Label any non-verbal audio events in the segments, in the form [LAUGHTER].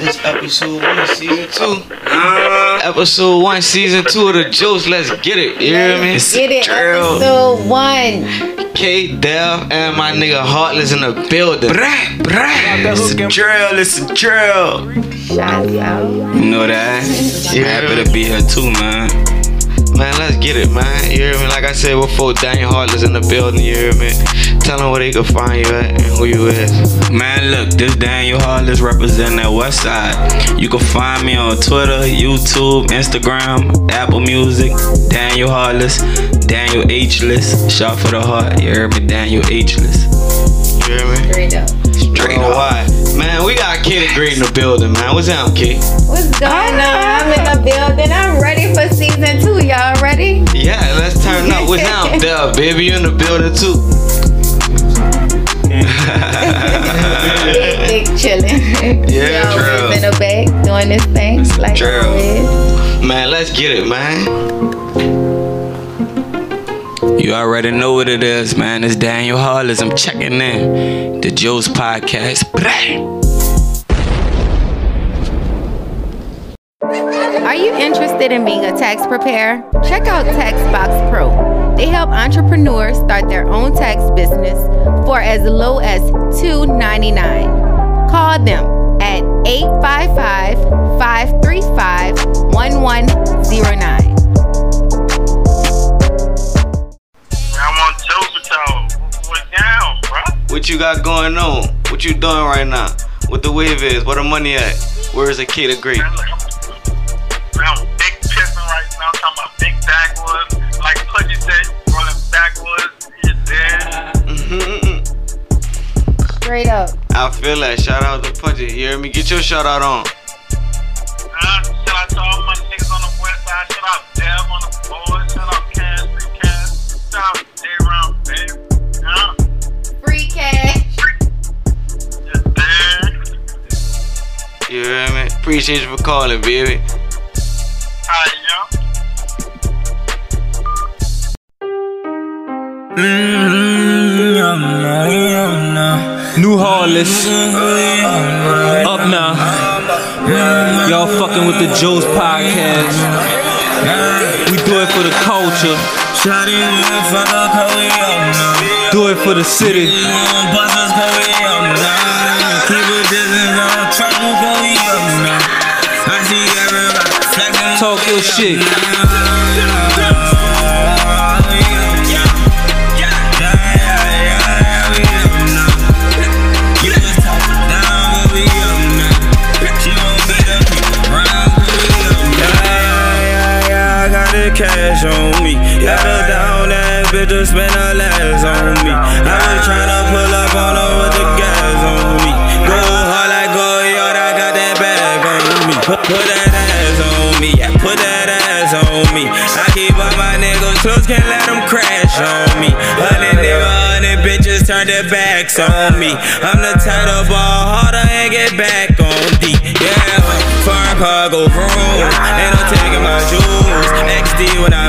This episode one, season two. Uh, episode one, season two of the Juice. Let's get it. You hear me? Let's get it. Drill. Episode one. K Dev and my nigga Heartless in the building. Brah, brah. It's a drill, it's a drill. Shots out. You know that? Yeah. Happy to be here too, man. Man, let's get it, man. You hear me? Like I said before, Daniel Heartless in the building. You hear me? Tell them where they can find you at and who you is. Man, look, this Daniel Heartless representing that West Side. You can find me on Twitter, YouTube, Instagram, Apple Music, Daniel Heartless, Daniel Ageless. Shot for the heart, you heard me, Daniel Ageless. You hear me? Straight up. Straight up. Why? Man, we got Kid Great in the building, man. What's up, Kid? What's going on? I'm in the building. I'm ready for season two. Y'all ready? Yeah, let's turn up. What's up, [LAUGHS] Dev? Baby, you in the building too. Big chilling. Yeah, Y'all true. always in the back doing this thing like True. always. Man, let's get it, man. You already know what it is, man. It's Daniel Heartless. I'm checking in. The Joce Podcast. Brah. Are you interested in being a tax preparer? Check out TaxBox Pro. They help entrepreneurs start their own tax business for as low as $2.99. Call them at 855 535 1109. I'm on toes with y'all. What's bro? What you got going on? What you doing right now? What the wave is? Where the money at? Where is the Kid of Great? I'm, I'm big pissing right now. I'm talking about big backwoods. Like Pudgy said, rolling backwoods. He's there. Straight up. I feel that. Shout out to Pudgy. You hear me? Get your shout out on. Uh, shout out to all my niggas on the west side. Shout out Dev on the board. Shout out Cash, Free Cash. Shout out J Round, baby. Yeah, Free cash. just. You hear me? Appreciate you for calling, baby. Alright, yo. New Harless. Up now. Y'all fucking with the Joce podcast. We do it for the culture. Do it for the city. Talk your shit. Bitch to spend her last on me. I was tryna pull up on her with the gas on me. Go hard like go yard, I got that bag on me. Put, put that ass on me, yeah, put that ass on me. I keep all my niggas close, can't let them crash on me. Hundred nigga, hundred bitches turn their backs on me. I'm the to ball harder and get back on D. Yeah, foreign car go vroom. Ain't no taking my jewels. XD when I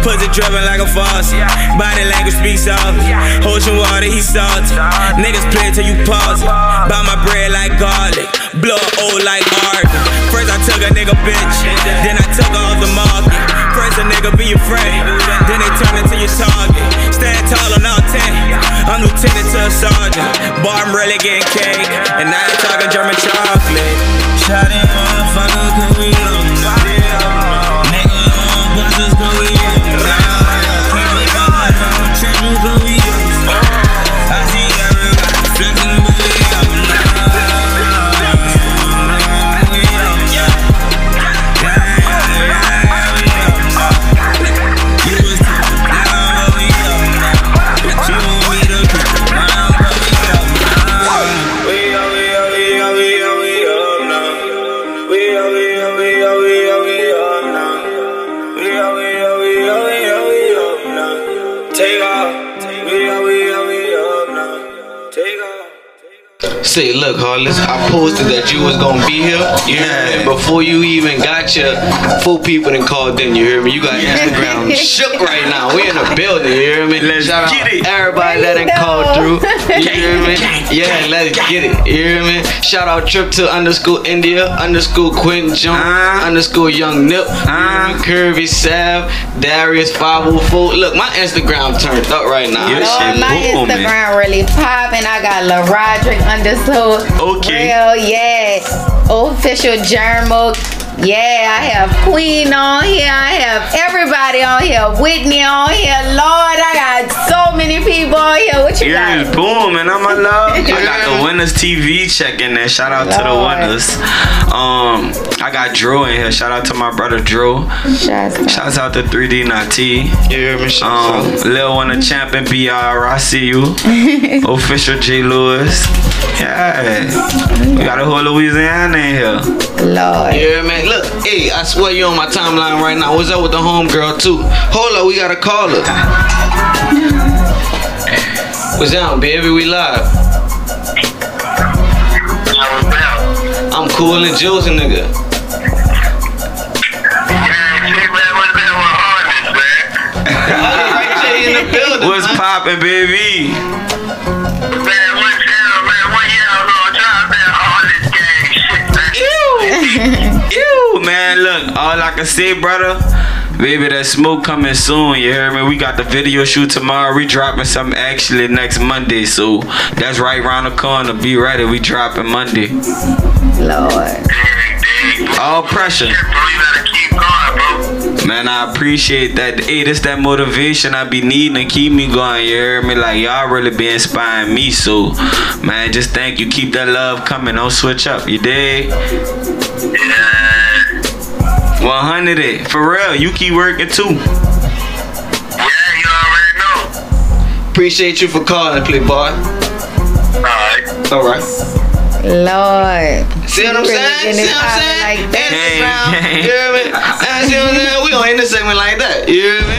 Pussy dripping like a faucet. Body language speaks soft. Ocean water, he salty. Niggas play till you pause it. Buy my bread like garlic. Blow old like art. First I took a nigga bitch, then I took off the market. First a nigga be your friend, then they turn into your target. Stand tall on all 10. I'm lieutenant to a sergeant. Boy, I'm really getting cake. And now they talking German chocolate. Shawty motherfucker, cause we up now. Us, cause we up say, look, Hollis, I posted that you was gonna be here. You hear me? Before you even got your four people and called in, you hear me? You got Instagram [LAUGHS] shook right now. We in the building, you hear me? Let's Shout get out it. everybody that done No. called through. You [LAUGHS] hear me? Yeah, let's get it. You hear me? Shout out Trip to underscore India, underscore Quentin Jones, Uh. underscore Young Nip, you hear? Curvy Sav, Darius 504. Look, my Instagram turned up right now. Your Lord, shit my booming. Instagram really popping. I got La Roderick underscore. Okay. Real, yeah. Official Jermo. Yeah, I have Queen on here. I have everybody on here. Whitney on here. Lord, I got so many people on here. What you Ears got? booming, I'm a love. [LAUGHS] I got the winners TV check in there. Shout out to the winners. Um, I got Drew in here. Shout out to my brother Drew. Shots. Shouts out to 3D Nati. You hear me? Um. Lil One the Champion BR, I see you. [LAUGHS] Official J Lewis. Yeah. We got a whole Louisiana in here. Lord. Yeah, man. Look, hey, I swear you on my timeline right now. What's up with the homegirl too? Hold up, we gotta call her. What's down, baby? We live. I'm cool and Jules and nigga. In the building. What's man. poppin', baby? [LAUGHS] Ew, man, look, all I can say, brother, baby, that smoke coming soon. You hear me? We got the video shoot tomorrow. We dropping something actually next Monday, so that's right around the corner. Be ready. We dropping Monday. Lord. All pressure. Man, I appreciate that. Hey, this that motivation I be needing to keep me going. You hear me? Like y'all really be inspiring me. So, man, just thank you. Keep that love coming. Don't switch up. You dig? 100 it. For real. You keep working too. Yeah, you already know. Appreciate you for calling, Playboy. Alright. All right. Lord. See what I'm saying? See what I'm saying? like that. Instagram, Gang, gang. you hear me? [LAUGHS] See what I'm saying? We gonna end this segment like that. You hear me?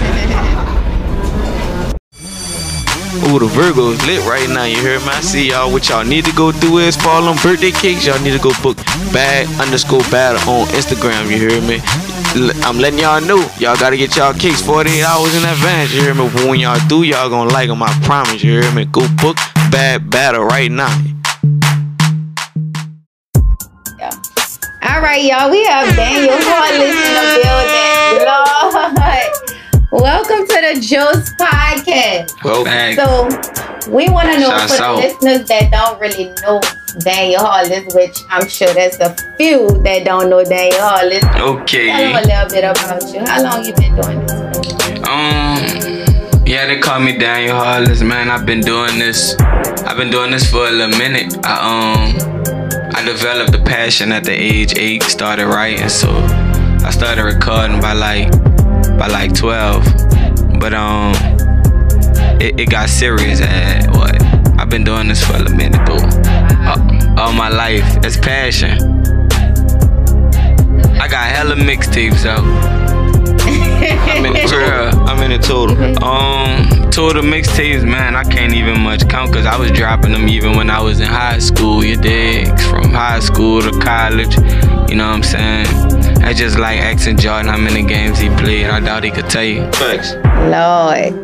[LAUGHS] Ooh, the Virgo's lit right now. You hear me? I see y'all. What y'all need to go do is follow them birthday cakes. Y'all need to go book bad underscore bad on Instagram. You hear me? I'm letting y'all know. Y'all gotta get y'all cakes 48 hours in advance. You hear me? But when y'all do, y'all gonna like them. I promise. You hear me? Go book bad battle right now. All right, y'all. We have Daniel Heartless in the building. Lord. Welcome to the Juice Podcast. Well, So we want to know Shouts for the out. listeners that don't really know Daniel Heartless, which I'm sure there's a few that don't know Daniel Heartless. Tell them Okay. a little bit about you. How long you been doing this? Um, yeah, they call me Daniel Heartless, man. I've been doing this. I've been doing this for a little minute. I um, I developed a passion at the age eight. Started writing, so I started recording by like by like twelve. But um, it, it got serious at what? I've been doing this for a minute though. Uh, all my life, it's passion. I got hella mixtapes out. [LAUGHS] I'm in the total. I'm in the total. Um, total mixtapes, man, I can't even much count because I was dropping them even when I was in high school. You dig? From high school to college, you know what I'm saying? I just like asking Jordan how many games he played. I doubt he could tell you. Facts. Lord,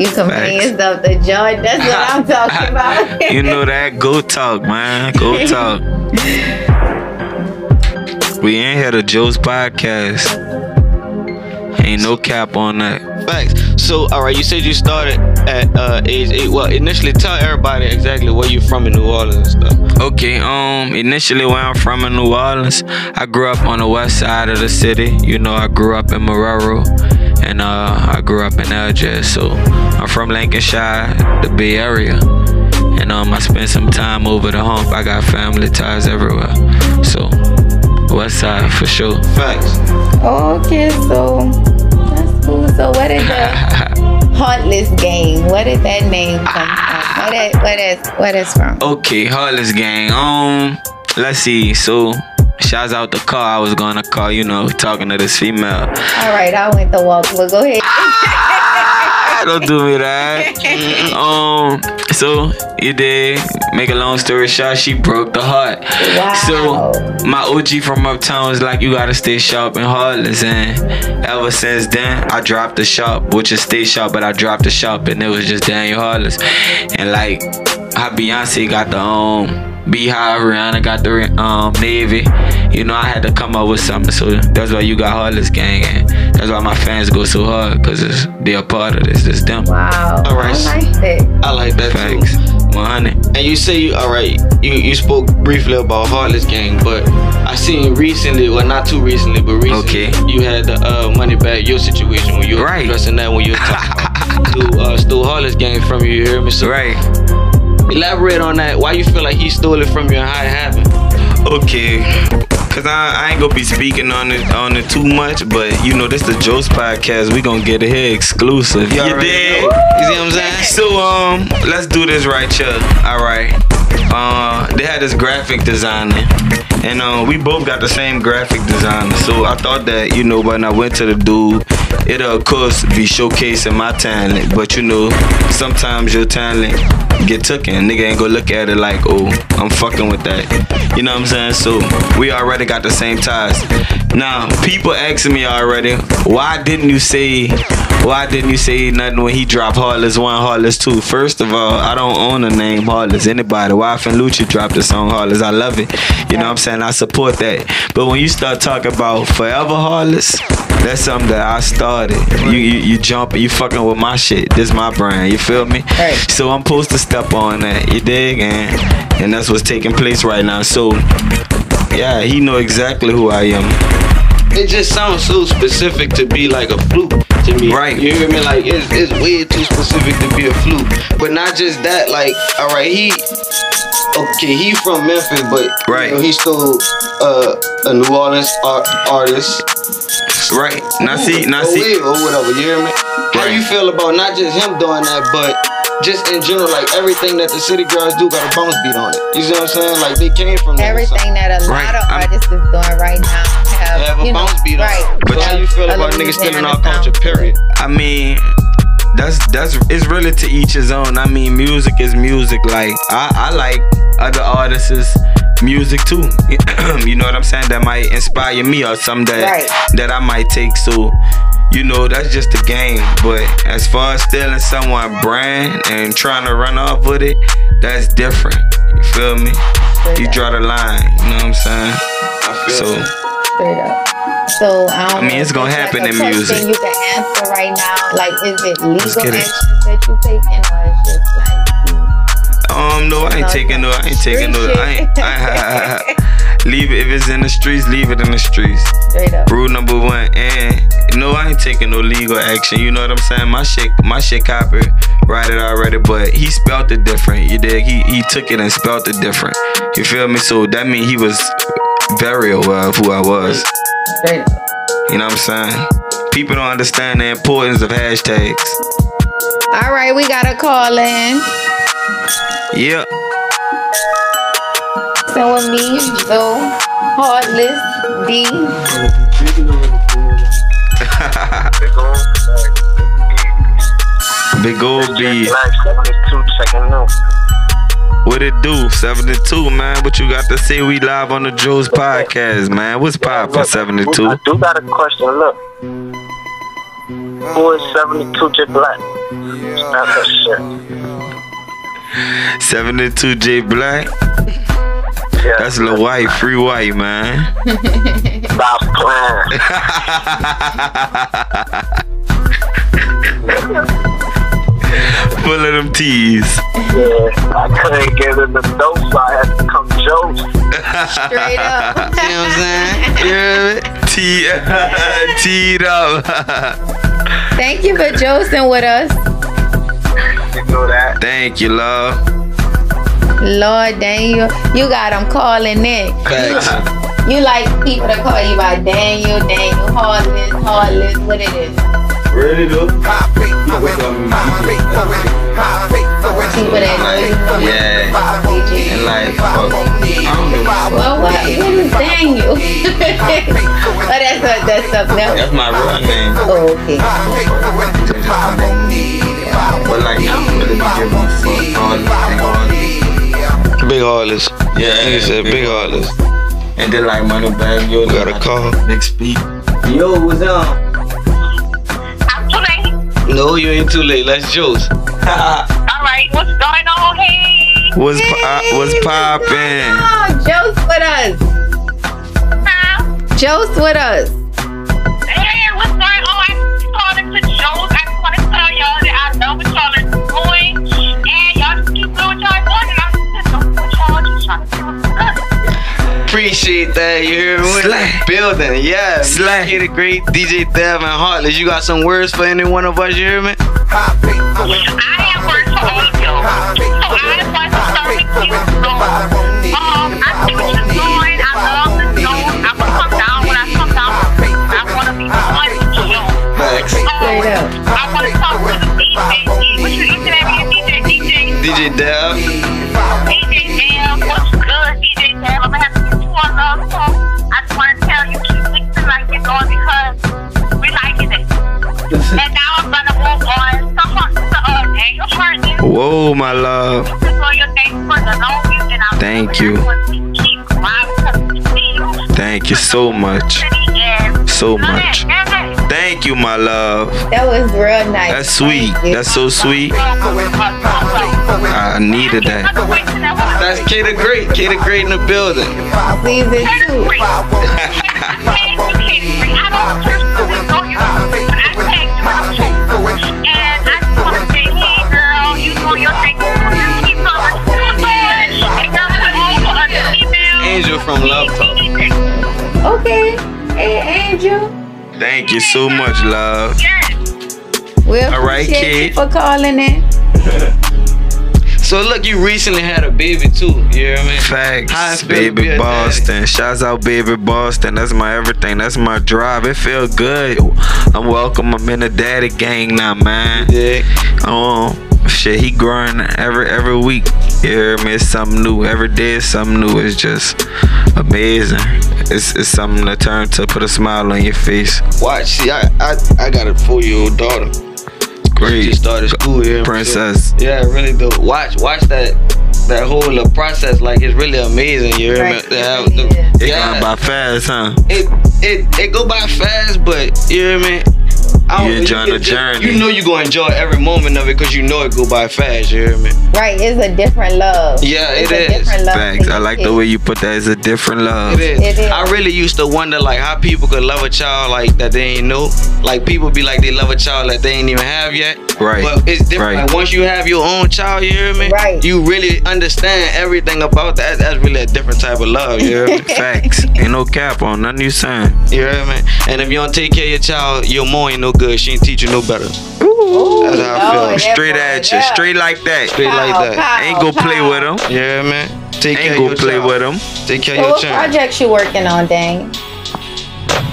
you comparing Facts. yourself to Jordan. That's what I'm [LAUGHS] talking about. [LAUGHS] you know that? Go talk, man. Go [LAUGHS] talk. We ain't here, the Joce podcast. Ain't no cap on that. Facts. So, all right, you said you started at uh, age eight. Well, initially, tell everybody exactly where you're from in New Orleans and stuff. Okay, um, initially where I'm from in New Orleans, I grew up on the west side of the city. You know, I grew up in Marrero, and uh, I grew up in LJ. So I'm from Lincolnshire, the Bay Area, and um, I spent some time over the hump. I got family ties everywhere, so west side for sure. Facts. Okay, so that's cool. So what is did the [LAUGHS] Heartless game? Where did that name come from? Where that where that's where that's from? Okay, Heartless Gang. Um, let's see. So, shouts out the car. I was gonna call. You know, talking to this female. All right, I went to walk. Well, go ahead. [LAUGHS] [LAUGHS] Don't do me that. [LAUGHS] um, so you did. Make a long story short, she broke the heart. Wow. So my OG from uptown was like, you gotta stay sharp and heartless. And ever since then, I dropped the shop, which is stay sharp, but I dropped the shop, and it was just Daniel Heartless. And like how Beyonce got the um BeyHive, Rihanna got the um Navy. You know, I had to come up with something, so that's why you got Heartless Gang, and that's why my fans go so hard, cause it's, they're a part of this. It's them. Wow. All right. I like it. I like that Thanks. too. 100. And you say you all right. You you spoke briefly about Heartless Gang, but I seen recently, well not too recently, but recently Okay. you had the uh, money back your situation when you were Right. addressing that when you were talking about [LAUGHS] who uh, stole Heartless Gang from you. You hear me? So Right. elaborate on that. Why you feel like he stole it from you and how it happened? Okay. Cause I, I ain't gonna be speaking on it on it too much, but you know this the Joce podcast. We gonna get it here exclusive. You dig? know. You see what I'm saying? So um, let's do this right here. All right. Uh, they had this graphic designer, and uh, we both got the same graphic designer. So I thought that you know when I went to the dude, it'll of course be showcasing my talent. But you know, sometimes your talent get taken. Nigga ain't gonna look at it like, oh, I'm fucking with that. You know what I'm saying? So we already got the same ties. Now people asking me already, why didn't you say? Why didn't you say nothing when he dropped Heartless One, Heartless Two? First of all, I don't own the name Heartless. Anybody, YFN Lucci dropped the song Heartless. I love it. You know what I'm saying? I support that. But when you start talking about Forever Heartless, that's something that I started. You you, you jumping, you fucking with my shit. This my brand. You feel me? Right. So I'm supposed to step on that. You dig? And and that's what's taking place right now. So yeah, he know exactly who I am. It just sounds so specific to be like a fluke to me. Right. You hear me? Like it's, it's way too specific to be a fluke. But not just that. Like, all right, he okay, he from Memphis, but Right. you know, he still uh, a New Orleans art, artist. Right. Now see, now or see. or whatever. You hear me? How Right. you feel about not just him doing that, but just in general, like everything that the city girls do got a bounce beat on it. You see what I'm saying? Like they came from. Everything that a lot Right, of I'm- artists is doing right now have, have a you know, beat on right. it. But how you feel A about niggas stealing our culture? sound. Period. I mean, that's that's it's really to each his own. I mean, music is music. Like I, I like other artists' music too. [CLEARS THROAT] you know what I'm saying? That might inspire me or something that Right. that I might take. So. You know, that's just a game. But as far as stealing someone's brand and trying to run off with it, that's different. You feel me? Straight You draw the line. You know what I'm saying? I feel So, that. Straight up. So I I mean, it's gonna happen like, in music. You can answer right now. Like, is it Let's legal get it. actions that you taking, or it's just like? Um, no, I ain't taking no, I ain't taking no, I ain't, I, [LAUGHS] leave it, if it's in the streets, leave it in the streets. Straight up. Rule number one, and no, I ain't taking no legal action. You know what I'm saying? My shit, my shit copy, write it already, but he spelt it different. You dig? He he took it and spelt it different. You feel me? So that mean he was very aware of who I was. Straight up. You know what I'm saying? People don't understand the importance of hashtags. All right, we got a call in. Yeah. So with me, Joe, Heartless, D. [LAUGHS] Big old B. What it do? 72, man. What you got to say? We live on the Jules podcast, man. What's pop for I 72? do got a question. Look. Who is 72 J Black? Stop that shit. 72 J Black. Yeah. That's Lil White, free white, man. Stop playing. [LAUGHS] Full of them teas. Yeah. I couldn't get in the dope, so I had to come Joe. Straight up. [LAUGHS] You know what I'm saying? You hear me? Tee, [LAUGHS] teed up. [LAUGHS] Thank you for joking with us. You know that. Thank you, love. Lord Daniel, you got them calling in. Facts. You like people to call you by Daniel, Daniel, Heartless, Heartless, what it is. Ready to? People that know you know you. Yeah. And like, fuck. I don't know. Well, what, what is Daniel? [LAUGHS] oh, that's, a, that's something else. That's my real name. Oh, okay. But like, really be giving a fuck. All this, Big Hollis. Yeah, Nigga said big big And then like money bag, yo, Got a call. Big speak. Yo, what's up? I'm too late. No, you ain't too late. Let's juice. [LAUGHS] All right, what's going on? Hey, what's po- uh, what's poppin'? Oh, Joe's with us. huh? Joe's with us. Appreciate that. You hear me? We in the Slay. Building. Yeah. Slay. Kay the Great, DJ Dev, and Heartless. You got some words for any one of us? You hear me? I have worked for all of you. So I just want to start with you. So, um, I see what you're doing. I love the zone. I will come down when I come down. I want to be one with you. Facts. Straight up. I want to talk to the DJ. What's your Instagram? Your DJ, DJ. DJ Dev. And now I'm gonna move on to, to uh, Daniel Hartnett. Whoa, my love. Thank you for your thanks for the longest, and I'm Thank you. Keep vibing to see you. Thank you so much. So much. it, love it. Thank you, my love. That was real nice. That's sweet. That's so sweet. I needed that. That's Kay the Great. Kay the Great in the building. Season two. Angel from Love Talk. Okay. Hey, Angel. Thank you so much, love. We All right, kid. you for calling in. [LAUGHS] So look, you recently had a baby too. You hear me? How it Facts, feel to be baby? Boston. Shouts out, baby Boston. That's my everything. That's my drive. It feel good. I'm welcome. I'm in the daddy gang now, man. Yeah. Oh, shit, he growing every every week. You hear me? It's something new. Every day is something new. It's just amazing. It's, it's something to turn to put a smile on your face. Watch. See, I I, I got a four year old daughter. She Great. just started school here. Princess. Yeah, really do. Watch, watch that that whole process. Like it's really amazing. You hear Right, me? To it have the- It yeah. going by fast, huh? it it it go by fast, but you hear me? I You don't- enjoying the it- it- journey. You know you gonna enjoy every moment of it because you know it go by fast. You hear me? Right, it's a different love. Yeah, it's it a is. different love Facts. I your like the way you put that. It's a different love. It is. It is. I really used to wonder like how people could love a child like that they ain't know. Like people be like they love a child that they ain't even have yet. Right. But it's different. Right. Like once you have your own child, you hear me? Right. You really understand everything about that. That's really a different type of love. You hear me? [LAUGHS] Facts. Ain't no cap on nothing you saying. You hear me? And if you don't take care of your child, your mom ain't no good. She ain't teach you no better. Ooh, That's how I feel. Lord, Straight at you. yeah. Straight like that. Straight like that. pow, Ain't go play pow. with him. You hear me? Take care Ain't of your go play child. with him. Take care So of your what child. projects you working on, Dang?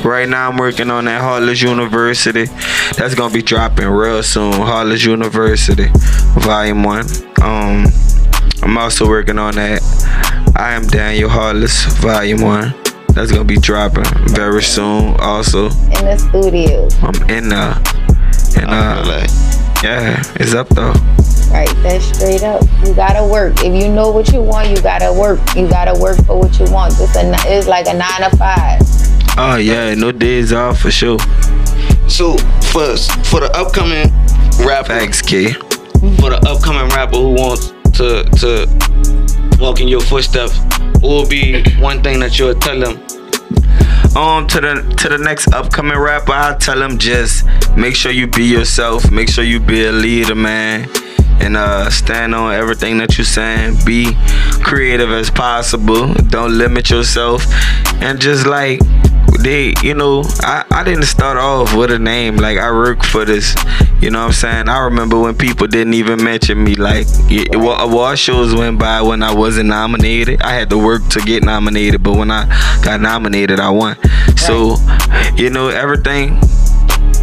Right now, I'm working on that Heartless University. That's gonna be dropping real soon. Heartless University, Volume One. Um, I'm also working on that. I am Daniel Heartless, Volume One. That's gonna be dropping very soon. Also, In the studio. I'm in uh, and uh, like yeah, it's up though. Right, that's straight up. You gotta work. If you know what you want, you gotta work. You gotta work for what you want. It's a it's like a nine to five. Oh yeah, no days off for sure. So for for the upcoming rapper, Thanks, K. for the upcoming rapper who wants to to walk in your footsteps, will be one thing that you'll tell them? Um, to the to the next upcoming rapper, I tell him just make sure you be yourself. Make sure you be a leader, man, and uh, stand on everything that you're saying. Be creative as possible. Don't limit yourself, and just like they, you know, I I didn't start off with a name. Like I work for this. You know what I'm saying? I remember when people didn't even mention me. Like it, it, wa- award shows went by when I wasn't nominated. I had to work to get nominated, but when I got nominated, I won. So, you know, everything.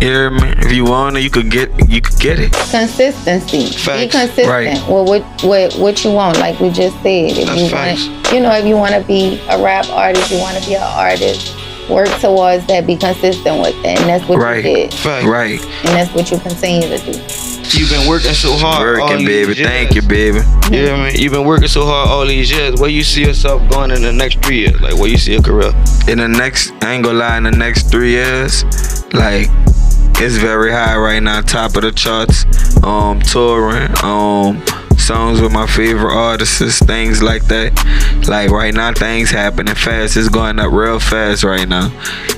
Hear me? If you want it, you could get you could get it. Consistency. Be consistent Right. with what, what what you want. Like we just said, if That's you facts. want, you know, if you want to be a rap artist, you want to be an artist. Work towards that. Be consistent with that, and that's what Right. you did, Fact. Right. and that's what you continue to do. You've been working so hard. all these baby. years. Thank you, baby. You know what I mean? You've been working so hard all these years. Where you see yourself going in the next three years? Like, where you see your career? In the next, I ain't gonna lie, in the next three years, like, it's very high right now, top of the charts. Um, touring, um, songs with my favorite artists, things like that. Like right now, things happening fast. It's going up real fast right now,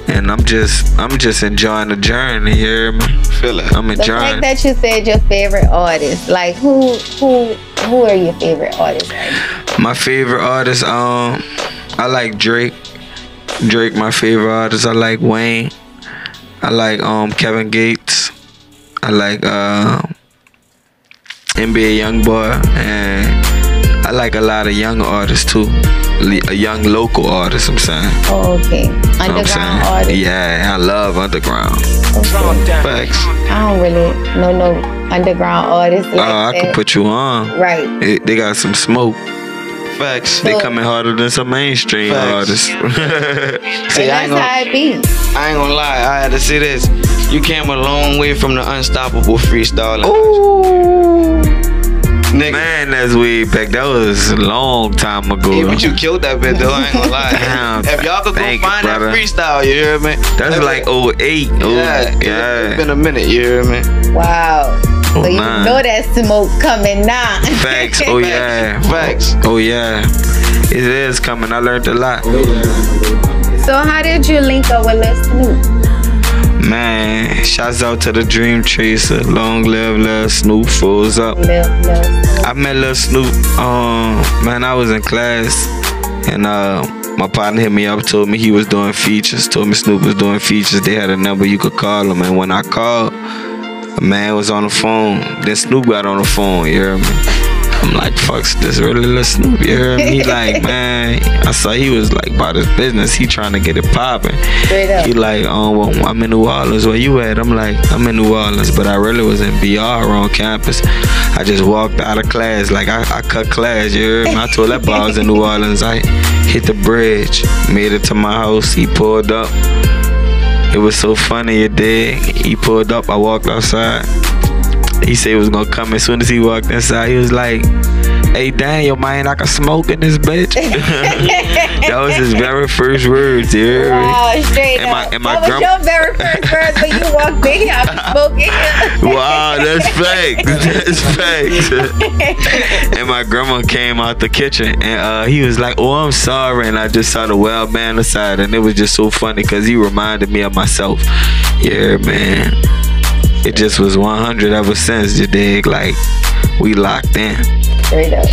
and I'm just, I'm just enjoying the journey. Here, hear me? Feel it. I'm enjoying. The fact that you said your favorite artist, like who who who are your favorite artists? right? My favorite artist, um, I like Drake. Drake, my favorite artist. I like Wayne. I like um Kevin Gates. I like uh, NBA YoungBoy, and I like a lot of young artists too. A young local artist. I'm saying. Oh, okay. You know what I'm Underground saying? Yeah, I love underground. Okay. Facts. I don't really know no underground artists oh, like Oh, I that. could put you on. right. It, they got some smoke. Facts. They coming harder than some mainstream Facts. artists. [LAUGHS] See, and I that's ain't gonna, how it be. I ain't gonna lie. I had to see this. You came a long way from the unstoppable freestyle. Ooh. Nigga. Man, that's way back. That was a long time ago. Yeah, but you killed that bit though. I ain't gonna lie. [LAUGHS] Damn, if y'all could go thank you, find that freestyle, you hear me? That's If- like 08. Oh, yeah, it- yeah. It's been a minute, you hear me? Wow. Oh, so you man. know that smoke coming now. Facts. Oh, [LAUGHS] yeah. Facts. Oh, yeah. It is coming. I learned a lot. so how did you link up with Lil Snoop? Man, shouts out to the Dream Chaser. Long live Lil Snoop. Fools up. Lil, Lil Snoop. I met Lil Snoop. Um, man, I was in class, and uh, my partner hit me up, told me he was doing features. Told me Snoop was doing features. They had a number you could call him, and when I called, a man was on the phone. Then Snoop got on the phone. You hear me? I'm like, fuck, this really Snoop. You hear me? [LAUGHS] Like, man, I saw he was like about his business. He trying to get it popping. He like, oh, well, I'm in New Orleans. Where you at? I'm like, I'm in New Orleans, but I really was in BR on campus. I just walked out of class, like I, I cut class. You heard me? I told that boy I was in New [LAUGHS] Orleans. I hit the bridge, made it to my house. He pulled up. It was so funny, you dig? He pulled up. I walked outside. He said he was gonna come. As soon as he walked inside, he was like, "Hey Daniel, man, I can smoke in this bitch." [LAUGHS] that was his very first words. You me? Wow, straight And my- up. and my that was your very first words when you walked in here. I'm smoking. Wow, that's facts. [LAUGHS] That's facts. [LAUGHS] and my grandma came out the kitchen and uh, he was like, "Oh, I'm sorry," and I just saw the wild man aside, and it was just so funny because he reminded me of myself. Yeah, man. It just was 100 ever since. You dig? Like we locked in. Straight up.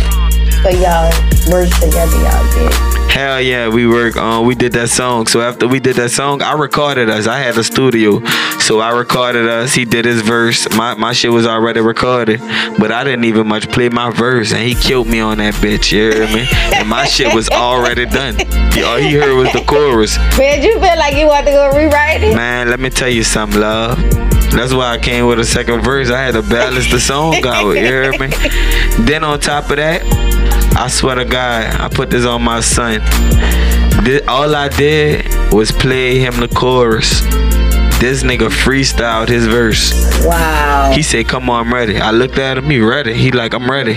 So y'all worked together, y'all did. Hell yeah, we work on. we did that song. So after we did that song, I recorded us. I had a studio, so I recorded us. He did his verse. My my shit was already recorded, but I didn't even much play my verse, and he killed me on that bitch. You hear me? And my shit was already done. All he heard was the chorus. Did you feel like you want to go rewrite it? Man, let me tell you something, love. That's why I came with a second verse. I had to balance the song out. You hear me? [LAUGHS] Then on top of that, I swear to God, I put this on my son. This, all I did was play him the chorus. This nigga freestyled his verse. Wow. He said, "Come on, I'm ready." I looked at him. He ready. He like, "I'm ready."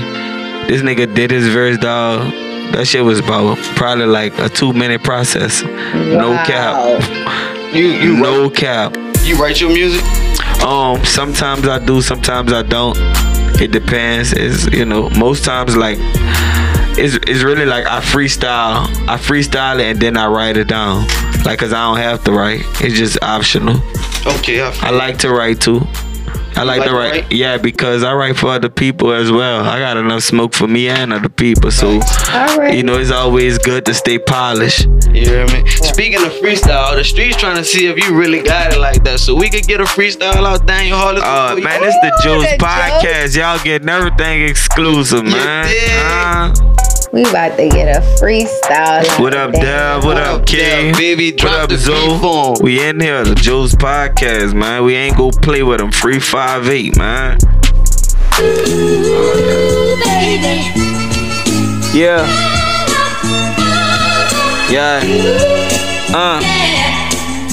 This nigga did his verse, dog. That shit was about probably like a two minute process. No cap. You you No cap. you write your music? Um, sometimes I do, sometimes I don't. It depends. It's you know, most times like it's it's really like I freestyle. I freestyle it and then I write it down. Like cause I don't have to write. It's just optional. Okay, I I like to write too. I like, like to to write. write? Yeah, because I write for other people as well. I got enough smoke for me and other people. So All right. you know, it's always good to stay polished. You hear me? Speaking of freestyle, the streets trying to see if you really got it like that. So we could get a freestyle out Daniel Heartless. Uh, before man, it's the Ooh, Joce the podcast. Y'all getting everything exclusive, man. Dig? We about to get a freestyle. What up, Damn. Dev? What up, up, King? Dev, baby? What Drop up, the Zoe? We in here, the Joce podcast, man. We ain't go play with them. Free five eight, man. Yeah. Yeah. Uh.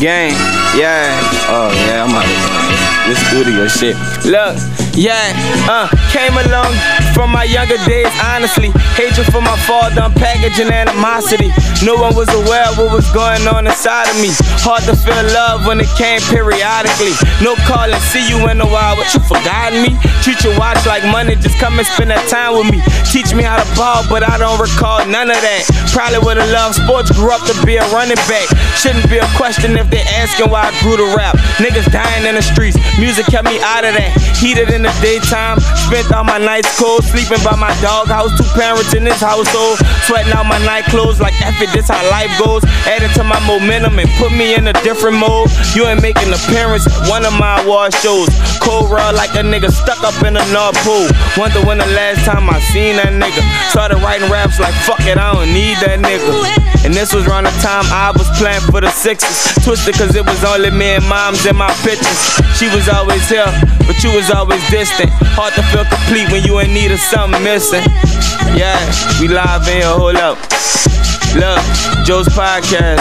Gang. Yeah. Oh yeah, I'm out of this studio shit. Look. Yeah, uh, came along from my younger days, honestly. Hatred for my father, I'm animosity. No one was aware of what was going on inside of me. Hard to feel love when it came periodically. No call calling, see you in a while, but you forgotten me. Treat your watch like money, just come and spend that time with me. Teach me how to ball, but I don't recall none of that. Probably would have loved sports, grew up to be a running back. Shouldn't be a question if they asking why I grew to rap. Niggas dying in the streets, music kept me out of that. Heated in the daytime, spent all my nights cold, sleeping by my dog house. Two parents in this household, sweating out my night clothes like F this how life goes. Added to my momentum and put me in a different mode. You ain't making an appearance at one of my award shows. Cold raw like a nigga stuck up in a North Pole. Wonder when the last time I seen that nigga. Started writing raps like fuck it, I don't need that nigga. And this was around the time I was playing for the Sixers. Twisted cause it was only me and moms in my pictures. She was always here, you was always distant. Hard to feel complete when you in need of something missing. Yeah, we live in hold up. Look, Joce podcast.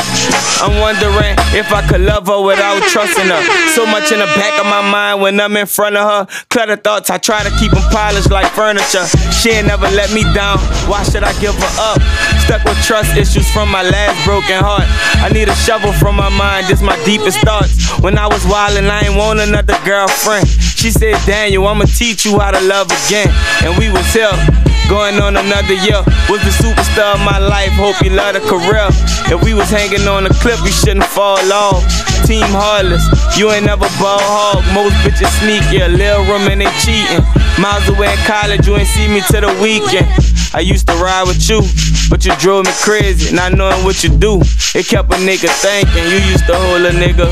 I'm wondering if I could love her without trusting her. So much in the back of my mind when I'm in front of her. Clutter thoughts, I try to keep them polished like furniture. She ain't never let me down. Why should I give her up? Stuck with trust issues from my last broken heart. I need a shovel from my mind, this my deepest thoughts. When I was wildin', I ain't want another girlfriend. She said, Daniel, I'ma teach you how to love again. And we was here. Going on another year, was the superstar of my life. Hope you love the career. If we was hanging on a cliff, we shouldn't fall off. Team Heartless, you ain't never ball hog. Most bitches sneaky, a little room and they cheating. Miles away in college, you ain't see me till the weekend. I used to ride with you, but you drove me crazy, not knowing what you do. It kept a nigga thinking you used to hold a nigga.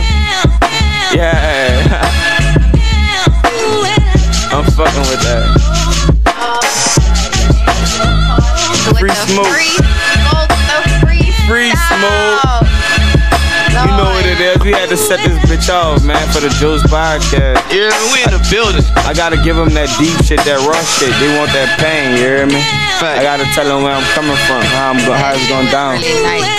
Yeah. [LAUGHS] I'm fucking with that. With Free the smoke. Free smoke, the free, Free smoke. You know what it is. We had to set this bitch off, man, for the Juice podcast. Yeah, we in the building. I gotta give them that deep shit, that raw shit. They want that pain, you hear me? I gotta tell them where I'm coming from, how, I'm go- how it's going down.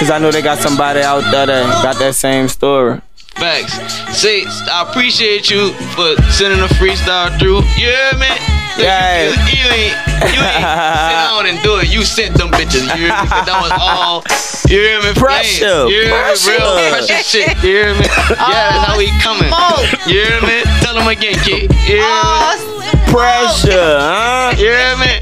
Cause I know they got somebody out there that got that same story. Facts. Say, I appreciate you for sending a freestyle through. Yeah, hear me? You, Yeah. you, you ain't, you ain't sit down and do it. You sent them bitches. You hear me? that was all. You hear me? Pressure, You hear pressure. me? Real pressure shit. You hear me? [LAUGHS] Yeah, that's how we oh, coming. smoke. You hear me? Tell them again, kid. You hear me? Oh, Pressure, huh? You hear me?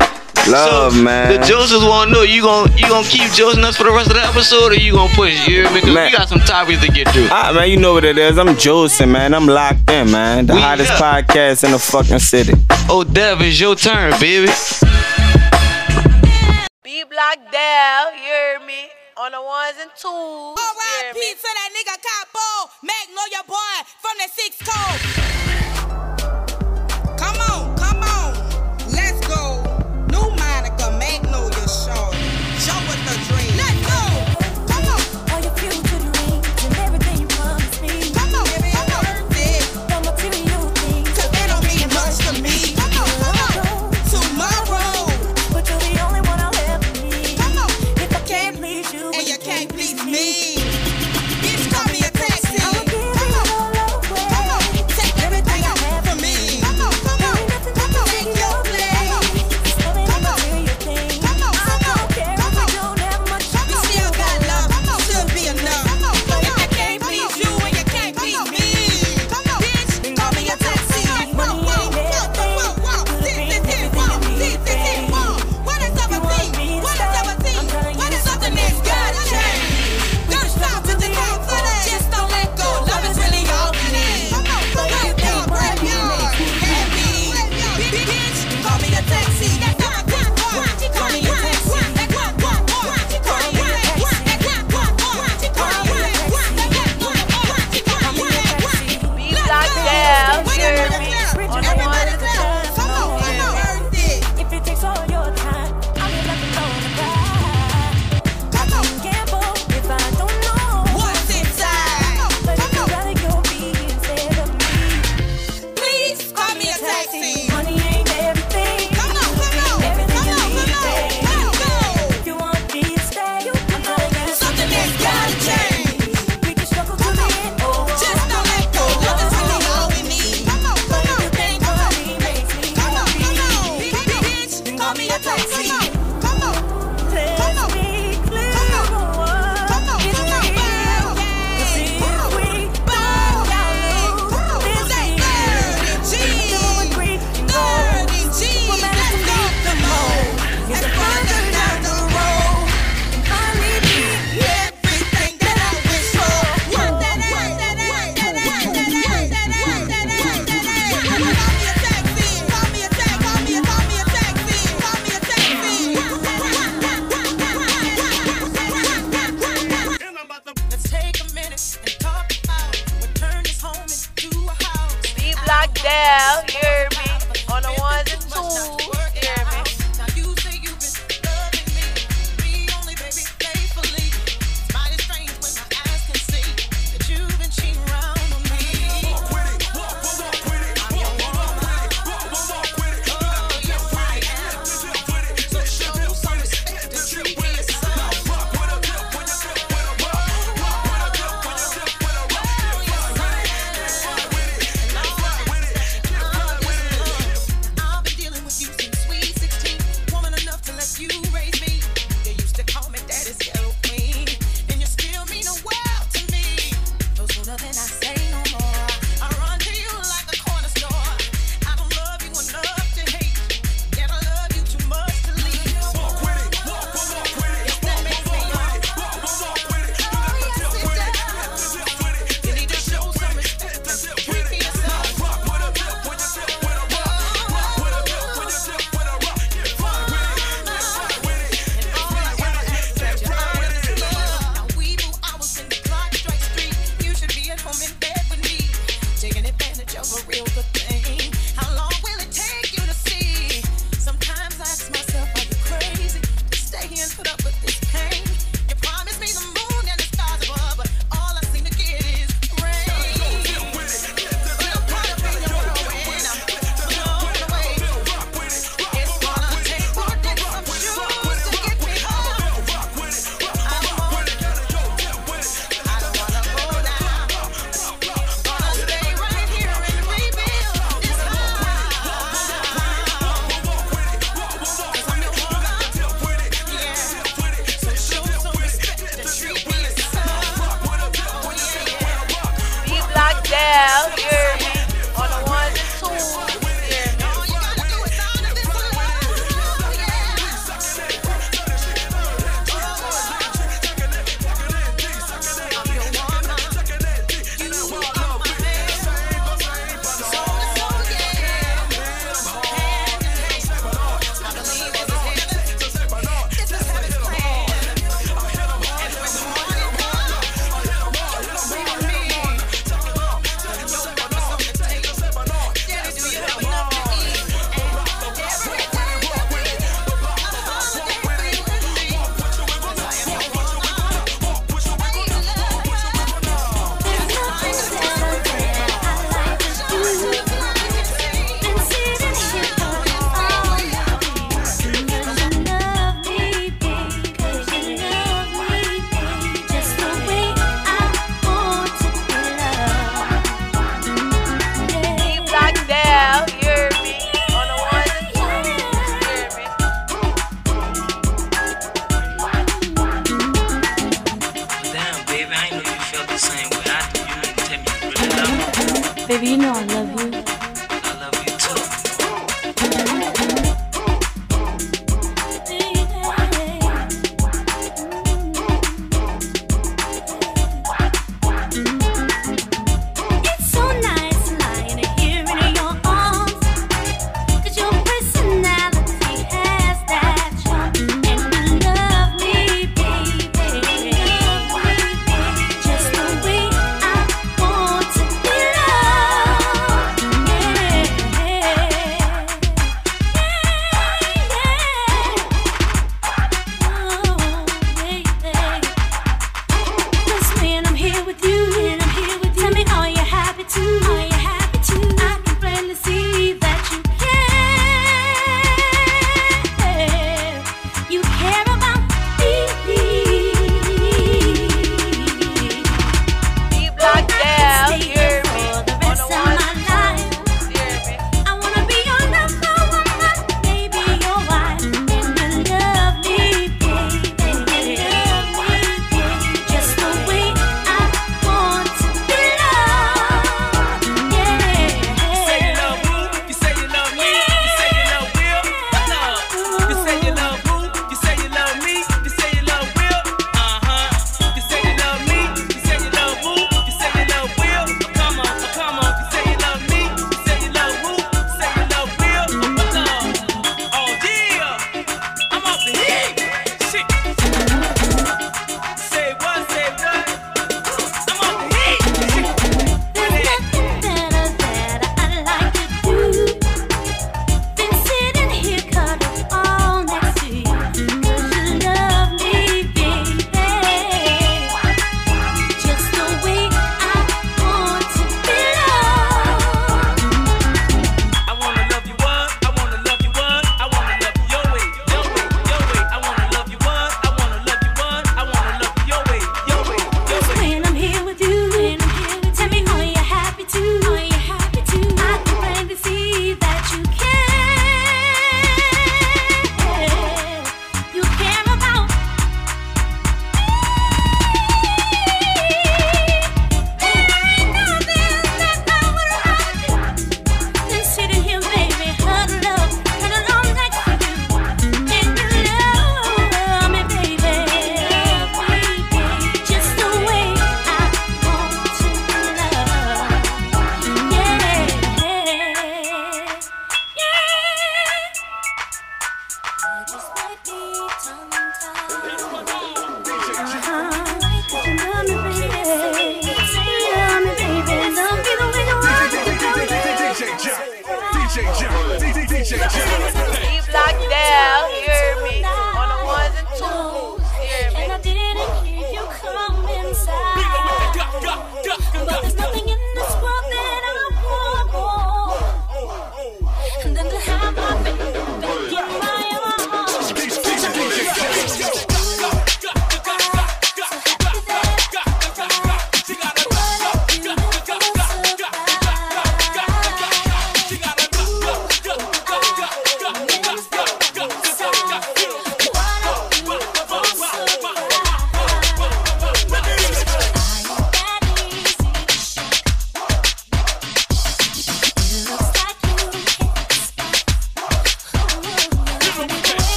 Love, so, man. The Josephs want to know you gon' you gonna keep Joseph us for the rest of the episode, or you gonna push? You hear me? 'Cause Man. we got some topics to get through. Ah, man, you know what it is. I'm Joseph, man. I'm locked in, man. The We hottest here. podcast in the fucking city. Oh, Dev, it's your turn, baby. Be Block Down, you hear me? On the ones and twos. you hear R.I.P. to that nigga Capo, Magnolia boy from the six code.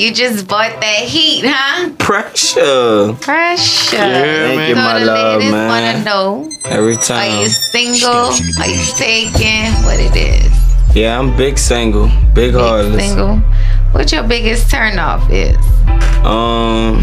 You just bought that heat, huh? Pressure. Pressure. Yeah, Thank you, so my the love, ladies man. wanna know: Every Are time. you single? Are you taken? What it is? Yeah, I'm big single. Big heartless. Single. What your biggest turnoff is? Um.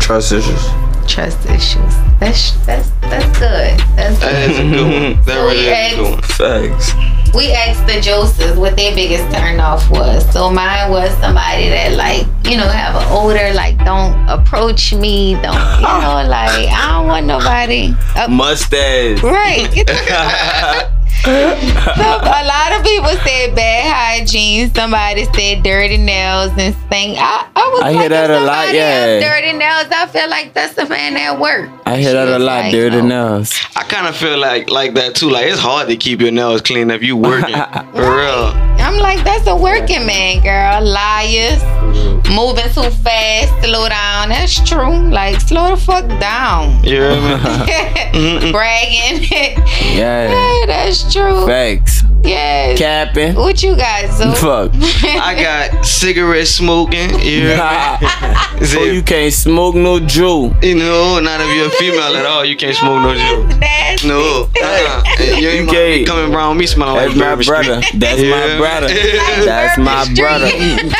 Trust issues. Trust issues. That's that's that's good. That's That is a good. good one. That really is a good one. Facts. We asked the Josephs what their biggest turnoff was. So mine was somebody that like, you know, have an odor, like don't approach me, don't you know, like I don't want nobody. up- Mustache. right. [LAUGHS] [LAUGHS] Get the- So, a lot of people said bad hygiene. Somebody said dirty nails and stink. I, I was I like, hear that if a lot, yeah. Dirty nails. I feel like that's a man at work. I hear that a lot, like, dirty oh. nails. I kind of feel like like that too. Like it's hard to keep your nails clean if you working [LAUGHS] for real. I'm like, that's a working man, girl. Liars. Mm-hmm. Moving too fast, slow down. That's true. Like, slow the fuck down. You hear? [LAUGHS] Bragging. Yeah. [LAUGHS] yeah, that's true. Facts. Yes. Capping. What you got, Zoo? Fuck. I got cigarette smoking. Yeah. hear [LAUGHS] so you can't smoke no Jew. You know, not if you're a female at all, you can't smoke no Jew. Nasty. No, uh-uh. you ain't gonna be coming around me smelling That's like my brother. Street. That's my brother. [LAUGHS] That's my Bourbon brother.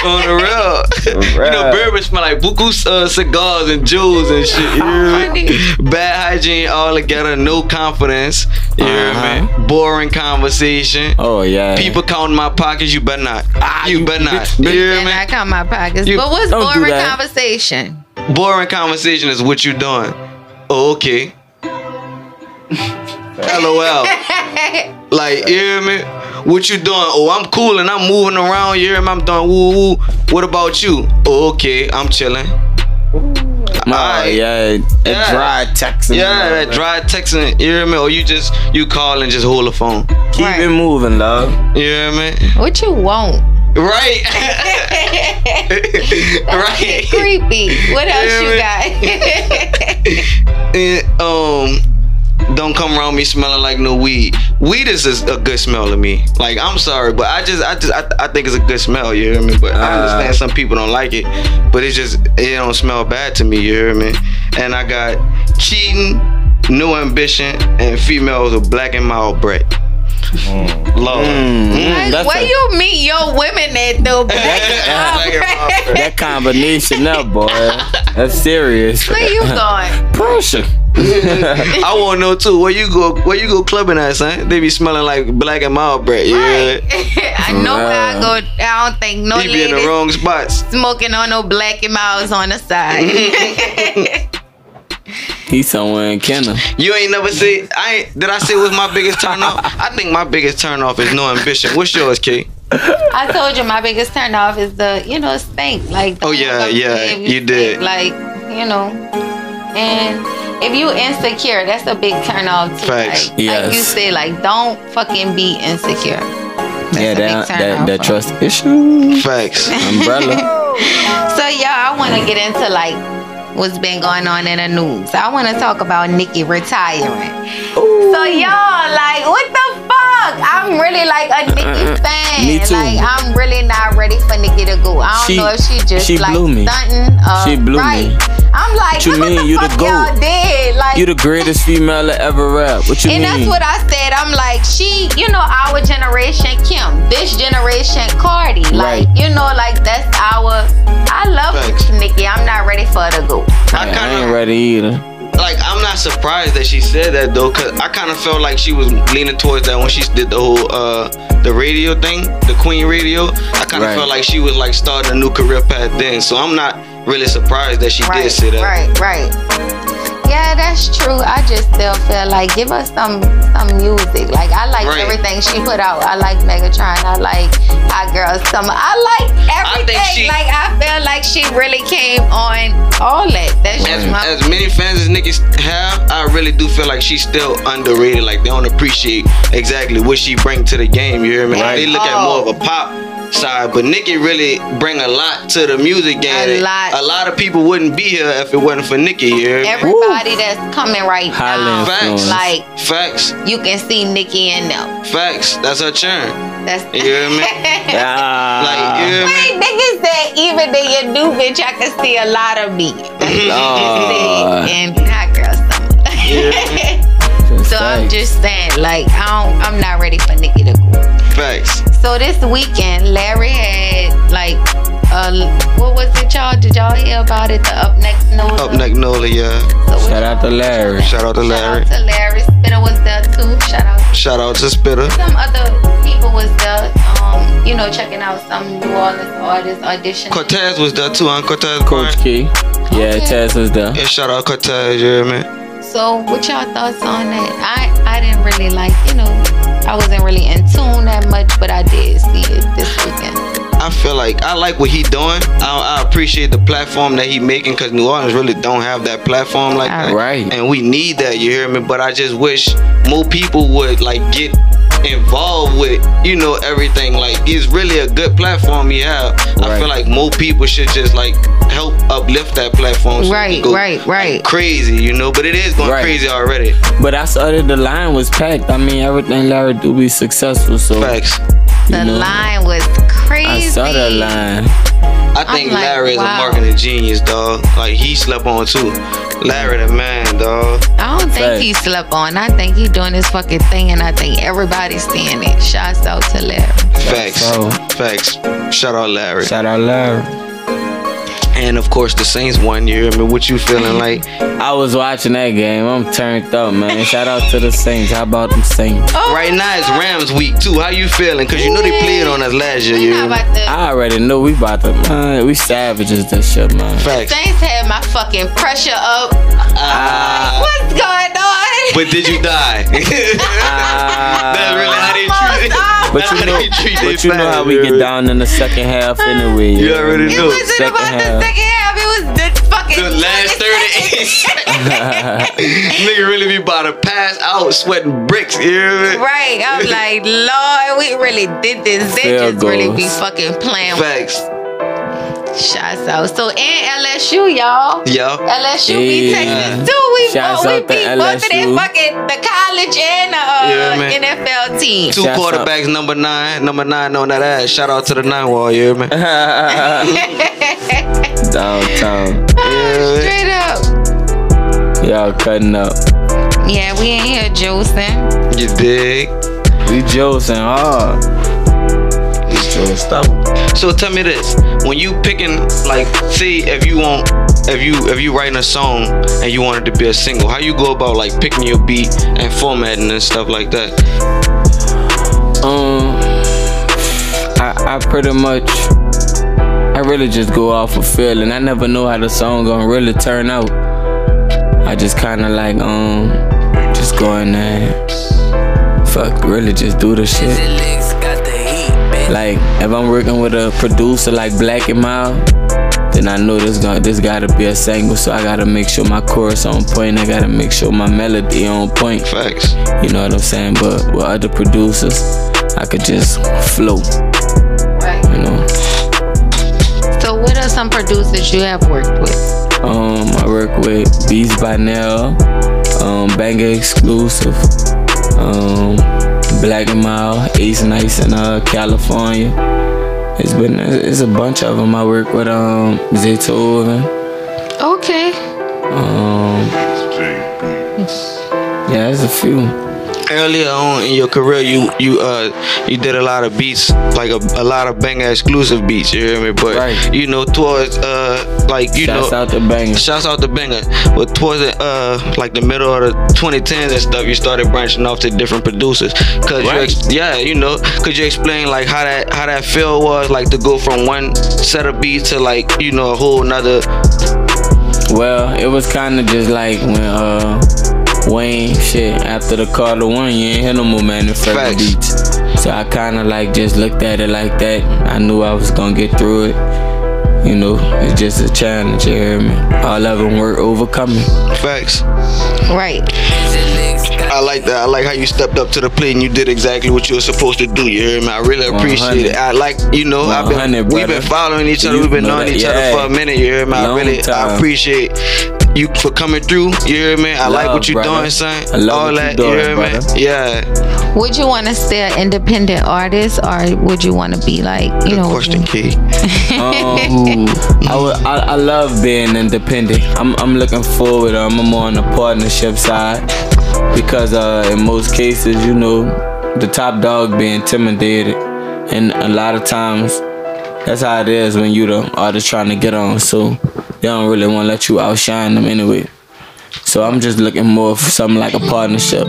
On the real, you know, bourbon smell like buku uh, cigars and jewels and shit. You hear me? Bad hygiene altogether, no confidence. You hear me? Boring conversation. Oh yeah. People counting my pockets. You better not. Ah, you, better not. You And hear me? I count my pockets. You- but what's Don't do boring conversation? Boring conversation is what you're doing. Oh, okay. [LAUGHS] LOL. Like, you hear me? What you doing? Oh, I'm cool and I'm moving around. You hear me? I'm doing woo woo. What about you? Oh, okay. I'm chilling. Oh yeah. A dry texting. Yeah, that dry texting. You hear me? Or you just you call and just hold the phone. Keep it moving, love. You hear me? What you want? Right. [LAUGHS] [LAUGHS] right. Creepy. What else [LAUGHS] Yeah, you got? Eh, um don't come around me smelling like no weed. Weed is a, a good smell to me. Like I'm sorry, but I just I just I, I think it's a good smell. You hear me? But I Uh. understand some people don't like it. But it's just it don't smell bad to me. You hear me? And I got cheating, no ambition, and females with black and mild breath. Lord. Mm, Like, where you meet your women at though, [LAUGHS] bro? That combination up, boy. That's serious. Where you [LAUGHS] going? Pressure. [LAUGHS] I want to know too. Where you go? Where you go clubbing at, son? They be smelling like black and mild bread. Yeah. [LAUGHS] I know where I go. I don't think no He be in the wrong spots. smoking on no black and miles on the side. He's somewhere in Kenner. You ain't never see. I ain't, did I say was my biggest turn off? I think my biggest turn off is no ambition. What's yours, K? I told you my biggest turn off is the, you know, stink. Like, Oh yeah, yeah, if you did. Like, you know, and if you insecure, that's a big turn off too. Facts. Like, like you say, like don't fucking be insecure. That's yeah, a big that turn that, off that trust issue Facts. umbrella. [LAUGHS] So yeah, I want to get into like what's been going on in the news. I want to talk about Nicki retiring. So y'all, like, what the fuck? I'm really like a Nicki fan. Me too. Like, I'm really not ready for Nicki to go. I don't She- know if she just she like blew me. stunting. Uh, She blew right. me. I'm like, What you look mean? what the You the fuck GOAT. y'all did. Like, You the greatest female to ever rap. What you and mean? that's what I said. I'm like, she, you know, our generation Kim, this generation Cardi. Like, Right. you know, like that's our. I love Facts. Nicki. I'm not ready for her to go. I I kind ain't of ready either. like. I'm not surprised that she said that though, cause I kind of felt like she was leaning towards that when she did the whole uh the radio thing, the Queen Radio. I kind of Right. felt like she was like starting a new career path then. So I'm not really surprised that she right, did say that. right, right. Yeah, that's true. I just still feel like give us some some music. Like I like Right. everything she mm-hmm. put out. I like Megatron. I like Hot Girl Summer. I like everything. she- like I feel like she really came on all that. That's As, just my as many fans as Nicki have, I really do feel like she's still underrated. Like they don't appreciate exactly what she bring to the game. You hear me? Right. They look at more of a pop side, but Nicki really bring a lot to the music game. A lot. A lot of people wouldn't be here if it wasn't for Nicki. You hear me? Everybody that's coming right Highly now. influenced. Like Facts, you can see Nicki in them. facts. That's her churn. That's You hear me? [LAUGHS] Ah. Like you hear me? Wait, niggas said even in your new bitch, I can see a lot of me. Lord. and hot girl summer. [LAUGHS] so I'm just saying, like, I don't, I'm not ready for Nicki to go. Facts. So this weekend, Larry had like, uh, what was it, y'all? Did y'all hear about it? The Up Next Nola. Up next, Nola. Yeah. So Shout out to Larry. Shout out to Larry. Shout Larry. out to Larry. Spitter was there too. Shout out. Shout out to Spitter. Some other people was there, um, you know, checking out some New Orleans artists audition. Cortez was there too, huh? Cortez. Coach Key. Yeah, Okay. Tess was there. Yeah, shout out Cortez. You hear me? So, what y'all thoughts on that? I I didn't really like, you know, I wasn't really in tune that much, but I did see it this weekend. I feel like I like what he doing. I, I appreciate the platform that he making because New Orleans really don't have that platform like that. Right. And we need that. You hear me? But I just wish more people would like get involved with you know everything. Like it's really a good platform you have. right. I feel like more people should just like help uplift that platform. so Right, go, right, right. like, crazy, you know. But it is going Right. crazy already. But I saw that uh, the line was packed. I mean, everything Larry do be successful. So Facts. The know, line was crazy. I saw that line. I think like, Larry is wow. a marketing genius, dog. Like he slept on too. Larry the man, dog. I don't think Facts. he slept on. I think he doing his fucking thing, and I think everybody's seeing it. Shouts out to Larry. Facts. So- Facts. Shout out Larry. Shout out Larry. And of course the Saints won. You hear me? What you feeling like? I was watching that game. I'm turned up, man. Shout out to the Saints. How about them Saints? Right now it's Rams week too. How you feeling? Cause you know they played on us last year. You We hear not me? about to. I already know we about to, man. We savages this shit, man. Facts. Saints had my fucking pressure up. Ah. What's going on? but did you die? [LAUGHS] That's really how they treat it. Almost But you know, [LAUGHS] but you know how we get down in the second half anyway. You yeah. already It know. wasn't Second about half. the second half. It was the fucking The last 38 [LAUGHS] seconds. [LAUGHS] Nigga really be about to pass out sweating bricks. You hear me? Right. I'm like, Lord, we really did this. They just really be fucking playing with Facts. Shots out. So and LSU, y'all. Yo. LSU beat Yeah. Texas too. We, Shouts both, we out to beat both of their fucking the college and the uh, Yeah. NFL team. Two Shouts out. quarterbacks, number nine, number nine on that ass. Shout out to the nine wall, you hear me? [LAUGHS] Downtown. Yeah. [LAUGHS] Straight up. Y'all cutting up. Yeah, we ain't here juicing. You dig? We josing hard. We josed up. So tell me this: when you picking, like, say if you want, if you if you writing a song and you want it to be a single, how you go about like picking your beat and formatting and stuff like that? Um, I, I pretty much, I really just go off of feeling. I never know how the song gonna really turn out. I just kind of like, um, just go in there, fuck, really just do the shit. Like if I'm working with a producer like Black and Mild, then I know this got this gotta be a single. So I gotta make sure my chorus on point. I gotta make sure my melody on point. Facts. You know what I'm saying? But with other producers, I could just flow. You know. So, what are some producers you have worked with? Um, I work with Beats by Nell, um, Banger Exclusive, um, Black and Mild, Ace Nice in uh, California. It's been it's a bunch of them. I work with um Zaytoven. Okay. Um, yeah, there's a few. Earlier on in your career, you you uh you did a lot of beats, like a, a lot of banger exclusive beats. You hear me? But you know, towards uh like you Shouts know, out to Banger. Shouts out to banger. But towards the uh like the middle of the 2010s and stuff, you started branching off to different producers. Cause you Right. ex- yeah, you know, could you explain like how that how that feel was like to go from one set of beats to like you know a whole another. Well, it was kind of just like when uh Wayne shit after the Carter one, you ain't hear no more Mannie Fresh beats. So I kind of like just looked at it like that. I knew I was gonna get through it. You know, it's just a challenge. You hear me? All of them were overcoming. Facts. Right. I like that. I like how you stepped up to the plate and you did exactly what you were supposed to do. You hear me? I really appreciate it. I like, you know, I've been we've been following each other. You We've been know knowing that, each other for a minute. You hear me? I Long really, I appreciate you for coming through. You hear me? I like what you're brother. doing, son. I love All what you that. doing, you hear me? brother. Yeah. Would you want to stay an independent artist, or would you want to be like, you know? Question key. [LAUGHS] Um, I, would- I, I love being independent. I'm, I'm looking forward. Um, I'm on the partnership side because uh, in most cases, you know, the top dog be intimidated, and a lot of times that's how it is when you the artist trying to get on. So they don't really want to let you outshine them anyway. So I'm just looking more for something like a partnership.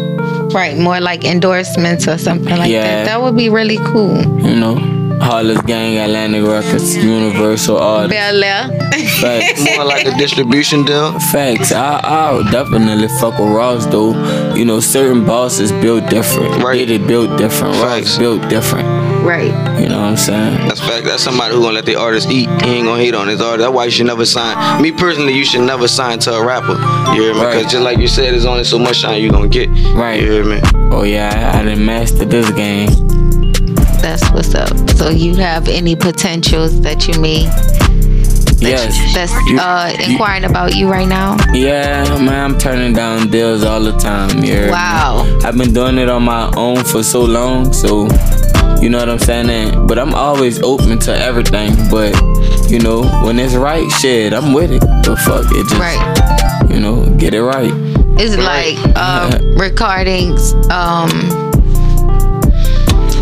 Right, more like endorsements or something like Yeah. that. That would be really cool. You know, Hollis Gang, Atlantic Records, Universal Artists. Bel Air. Facts. More like a distribution deal. Facts. I I would definitely fuck with Ross though. You know, certain bosses build different. Right. They built different. Ross built different. Right. You know what I'm saying? That's fact. That's somebody who gonna let the artist eat. He ain't gonna hate on his artist. That's why you should never sign. Me personally, you should never sign to a rapper. You hear me? Because just like you said, there's only so much shine you gonna get. Right. You hear me? Oh yeah, I, I didn't master this game. That's what's up. So you have any potentials that you may Yes. that's uh inquiring about you right now? Yeah, man, I'm turning down deals all the time. Wow. I've been doing it on my own for so long, so you know what I'm saying. But I'm always open to everything. But you know, when it's right, shit, I'm with it. But fuck it, just Right. you know, get it right. It's like uh, recordings. Um, [LAUGHS]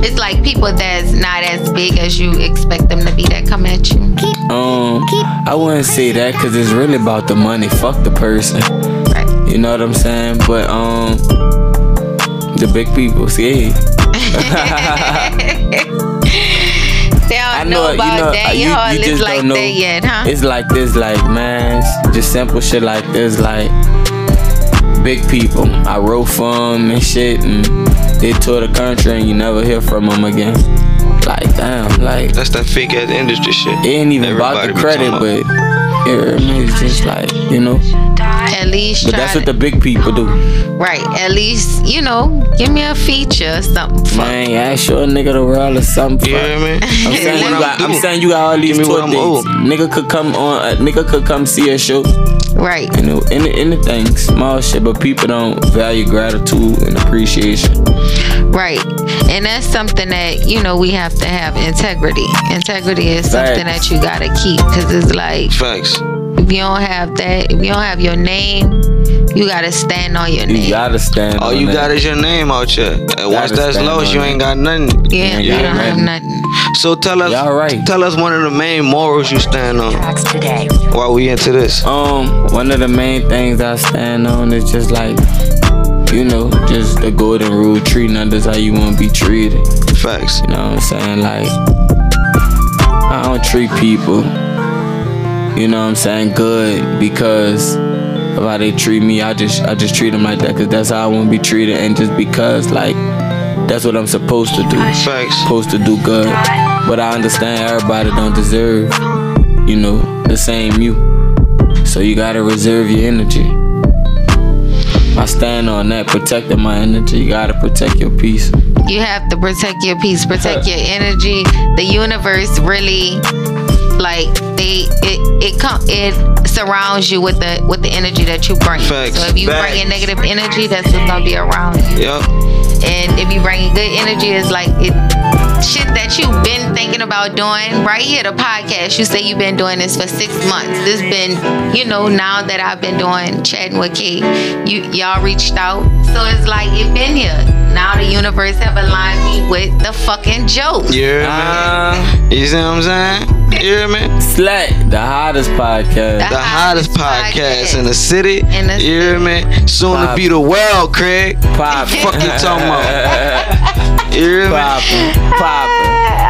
it's like people that's not as big as you expect them to be that come at you. Um, I wouldn't say that because it's really about the money. Fuck the person. Right. You know what I'm saying? But um, the big people scared. [LAUGHS] They don't know, about that. You know, it's like don't know. that yet, huh? It's like this, like man, it's just simple shit like this, like big people. I wrote for them and shit, and they tour the country, and you never hear from them again. Like damn, like That's that fake ass industry shit. it ain't even about the credit, but yeah, it's just like you know. At least But try that's to- what the big people do. Right. At least, you know, give me a feature or something. Man, yeah, show a nigga the world or something. You hear me? [LAUGHS] I'm saying, you got, I'm saying you got all these me tour what I'm dates. Nigga could come on, a nigga could come see a show. Right. You know, any, anything, small shit, but people don't value gratitude and appreciation. Right. And that's something that, you know, we have to have integrity. Integrity is something that you got to keep because it's like, Facts. If you don't have that, if you don't have your name, you got to stand on your name. You gotta stand. All on you that. got is your name out here. And once that's lost, you ain't got nothing. Yeah, you got don't have nothing. nothing. So tell us, Y'all right. tell us one of the main morals you stand on while we into this. Um, one of the main things I stand on is just like, you know, just the golden rule: treating others how you want to be treated. Facts. You know what I'm saying? Like, I don't treat people, you know what I'm saying, good because of how they treat me. I just, I just treat them like that because that's how I want to be treated, and just because, like, that's what I'm supposed to do. Facts. Supposed to do good. But I understand everybody don't deserve, you know, the same you. So you gotta reserve your energy. I stand on that, protecting my energy. You gotta protect your peace. You have to protect your peace, protect your energy. The universe really like they it it come it surrounds you with the with the energy that you bring. Facts. So if you bring in negative energy, that's what's gonna be around you. Yep. And if you bring in good energy, it's like it shit that you've been thinking about doing. Right here, the podcast. You say you've been doing this for six months. This been, you know, now that I've been doing chatting with Kate, you y'all reached out. So it's like it been here. Now the universe have aligned me with the fucking joke. yeah hear me? Ah. You see what I'm saying? You hear me? Slack, the hottest podcast. The hottest podcast in the city. In the you hear me? Soon to be the world, Craig. Pop. Fuck you talking about? [LAUGHS] You hear me? Poppin', poppin'.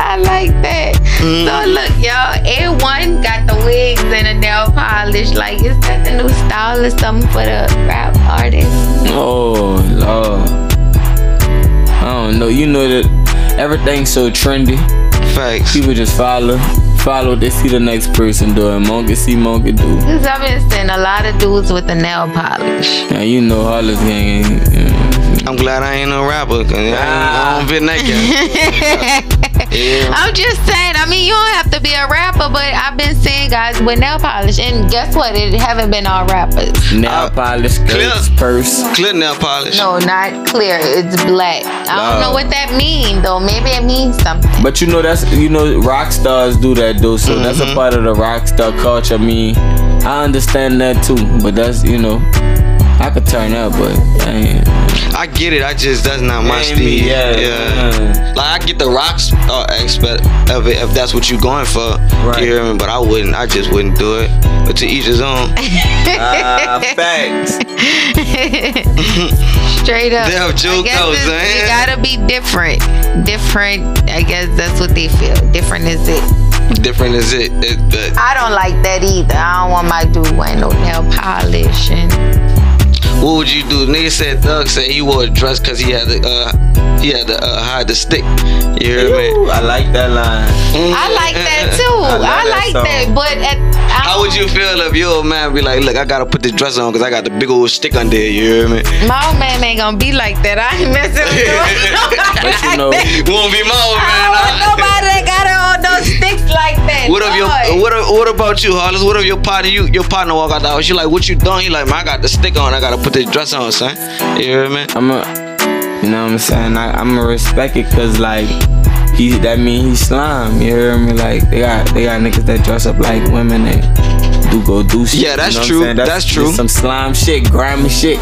I like that. Mm. So look, y'all, A1 got the wigs and the nail polish. Like, is that the new style or something for the rap artist? Oh Lord. I don't know. You know that everything's so trendy. Facts. People just follow. Follow what they see the next person doing. Monkey see monkey do. Because I've been seeing a lot of dudes with the nail polish. Now you know Hollis gang ain't. you know, I'm glad I ain't no rapper, cause I, ain't, I don't fit in that game. [LAUGHS] Yeah. I'm just saying, I mean, you don't have to be a rapper, but I've been seeing guys with nail polish. And guess what? It haven't been all rappers. Nail polish, Clear. skirts, purse. Clear nail polish. No, not clear. It's black. I don't Oh. know what that means, though. Maybe it means something. But you know that's you know rock stars do that though, so that's Mm-hmm. a part of the rock star culture. I mean, I understand that too, but that's you know, I could turn up, but I. I get it. I just that's not my Ain't speed. me, yeah, yeah. Like I get the rocks uh, aspect of it if that's what you're going for. Right. You hear me? But I wouldn't. I just wouldn't do it. But to each his own. [LAUGHS] Ah, facts. [LAUGHS] Straight up. They have joke I guess codes, it's- eh? You gotta be different. Different. I guess that's what they feel. Different is it. Different is it. it but I don't like that either. I don't want my dude wearing no nail polish and what would you do? Nigga said Thug said he wore a dress because he had to uh he had to uh, hide the stick. You hear me? I like that line. I like that [LAUGHS] too. I I, that like song. that, but at, I How would you feel if your old man be like, look, I gotta put this dress on because I got the big old stick under there. You hear me? my old man ain't gonna be like that. I ain't messing with [LAUGHS] But you know, Won't be my old I man. don't want nobody that got all those sticks like that. What if your what if, what about you, Hollis? What if your partner you your partner walk out the house? You like what you doing? You like man, I got the stick on. I gotta put this dress on, son. You hear me? I'm a, you know what I'm saying? I, I'm gonna respect it cause like he that mean he slime. You hear me? Like they got they got niggas that dress up like women that do go do shit. Yeah, that's you know true. saying? That's true. Some slime shit, grimy shit.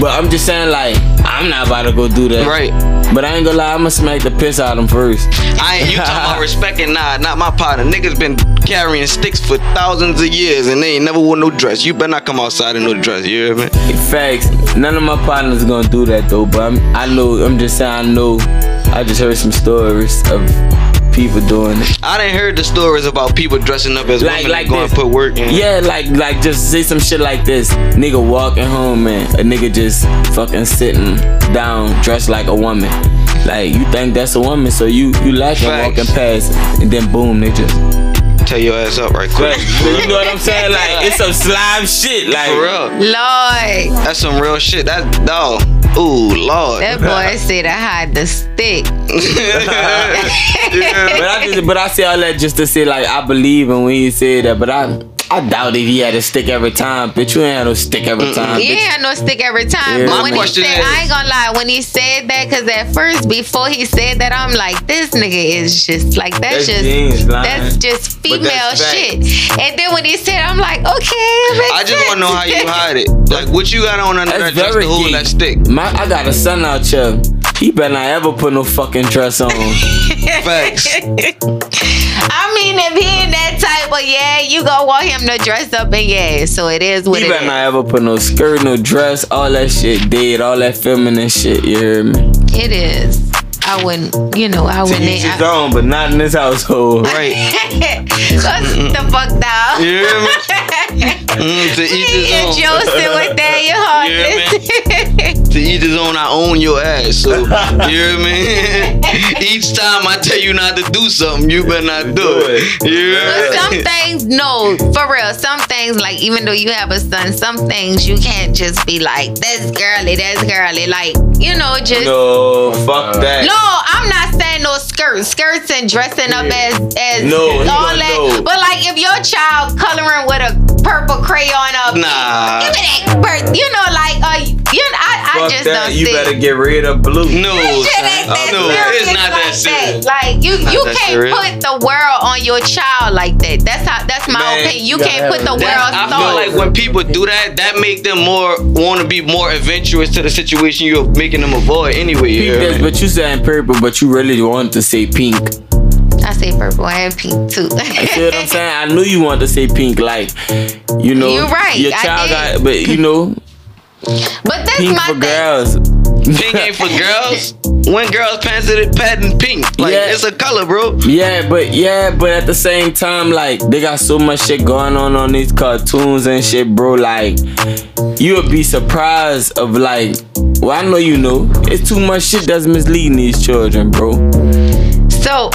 But I'm just saying like I'm not about to go do that. Right. But I ain't gonna lie, I'ma smack the piss out of him first. I ain't you talking about [LAUGHS] respecting nah, not my partner. Niggas been carrying sticks for thousands of years and they ain't never wore no dress. You better not come outside in no dress. You hear me? Facts. None of my partners gonna do that though. But I'm, I know. I'm just saying. I know. I just heard some stories of people doing it. I didn't heard the stories about people dressing up as Like- women like and going this. to put work in. Yeah, like like just say some shit like this. Nigga walking home and a nigga just fucking sitting down dressed like a woman. Like you think that's a woman, so you you laughing Facts. walking past, and then boom, they just. Tear your ass up right quick. you know what I'm saying? Like it's some slime shit. Like For real. Lord, That's some real shit. That dog. Ooh, Lord. that boy said I had the stick. [LAUGHS] but I just, but I say all that just to say like I believe him when he said that, but I I doubt if he had a stick every time. Bitch, you ain't had no stick every time. He bitch. ain't had no stick every time. Yeah. But My when he question said, is- I ain't gonna lie, when he said that, because at first, before he said that, I'm like, this nigga is just like, that's, That's just, jeans, that's just female that's shit. And then when he said, I'm like, okay, it I just want to know how you hide it. Like, what you got on under that That's dress very to hold that stick? My, I got a son out here. He better not ever put no fucking dress on. Facts. [LAUGHS] I mean, if he in that type, but yeah, you gonna want him to dress up and yeah, so it is what He it better is. not ever put no skirt, no dress, all that shit dead, all that feminine shit. You hear me? It is. I wouldn't, you know, I To wouldn't. each his I, own, but not in this household. [LAUGHS] Right. Go the fuck down. You hear me? [LAUGHS] Mm, to each his own. Joseph with that, [LAUGHS] you Yeah, heartless. To each his own, I own your ass. So, [LAUGHS] you hear me? [LAUGHS] Each time I tell you not to do something, you better not do it. You But hear some things, no, for real. Some things, like even though you have a son, some things you can't just be like, "That's girly, that's girly." Like you know, just No, fuck that. No, I'm not saying no skirts, skirts and dressing up as as No, all that. know. But like if your child coloring with a purple crayon up, Nah. give me that. You know, like uh, you know, I, I Fuck just that. don't You see. better get rid of blue. No, Shit son. ain't that no, serious it's not that like serious. Like you, you can't serious. put the world on your child like that. That's how. That's my Man, opinion. You you can't put the world That- I thought. feel like when people do that, that make them more want to be more adventurous to the situation you're making them avoid anyway. You Pink hear this, me? but you saying purple, but you really want to say pink. I say purple and pink too. You see what I'm [LAUGHS] saying? I knew you wanted to say pink, like you know. You're right, Your I child did. got, but you know, But that's pink my for thing. girls. Pink ain't for girls. When girls pants it patent pink, like Yeah. it's a color, bro. Yeah, but yeah, but at the same time, like they got so much shit going on on these cartoons and shit, bro. Like you would be surprised of like, well, I know you know, it's too much shit that's misleading these children, bro. So,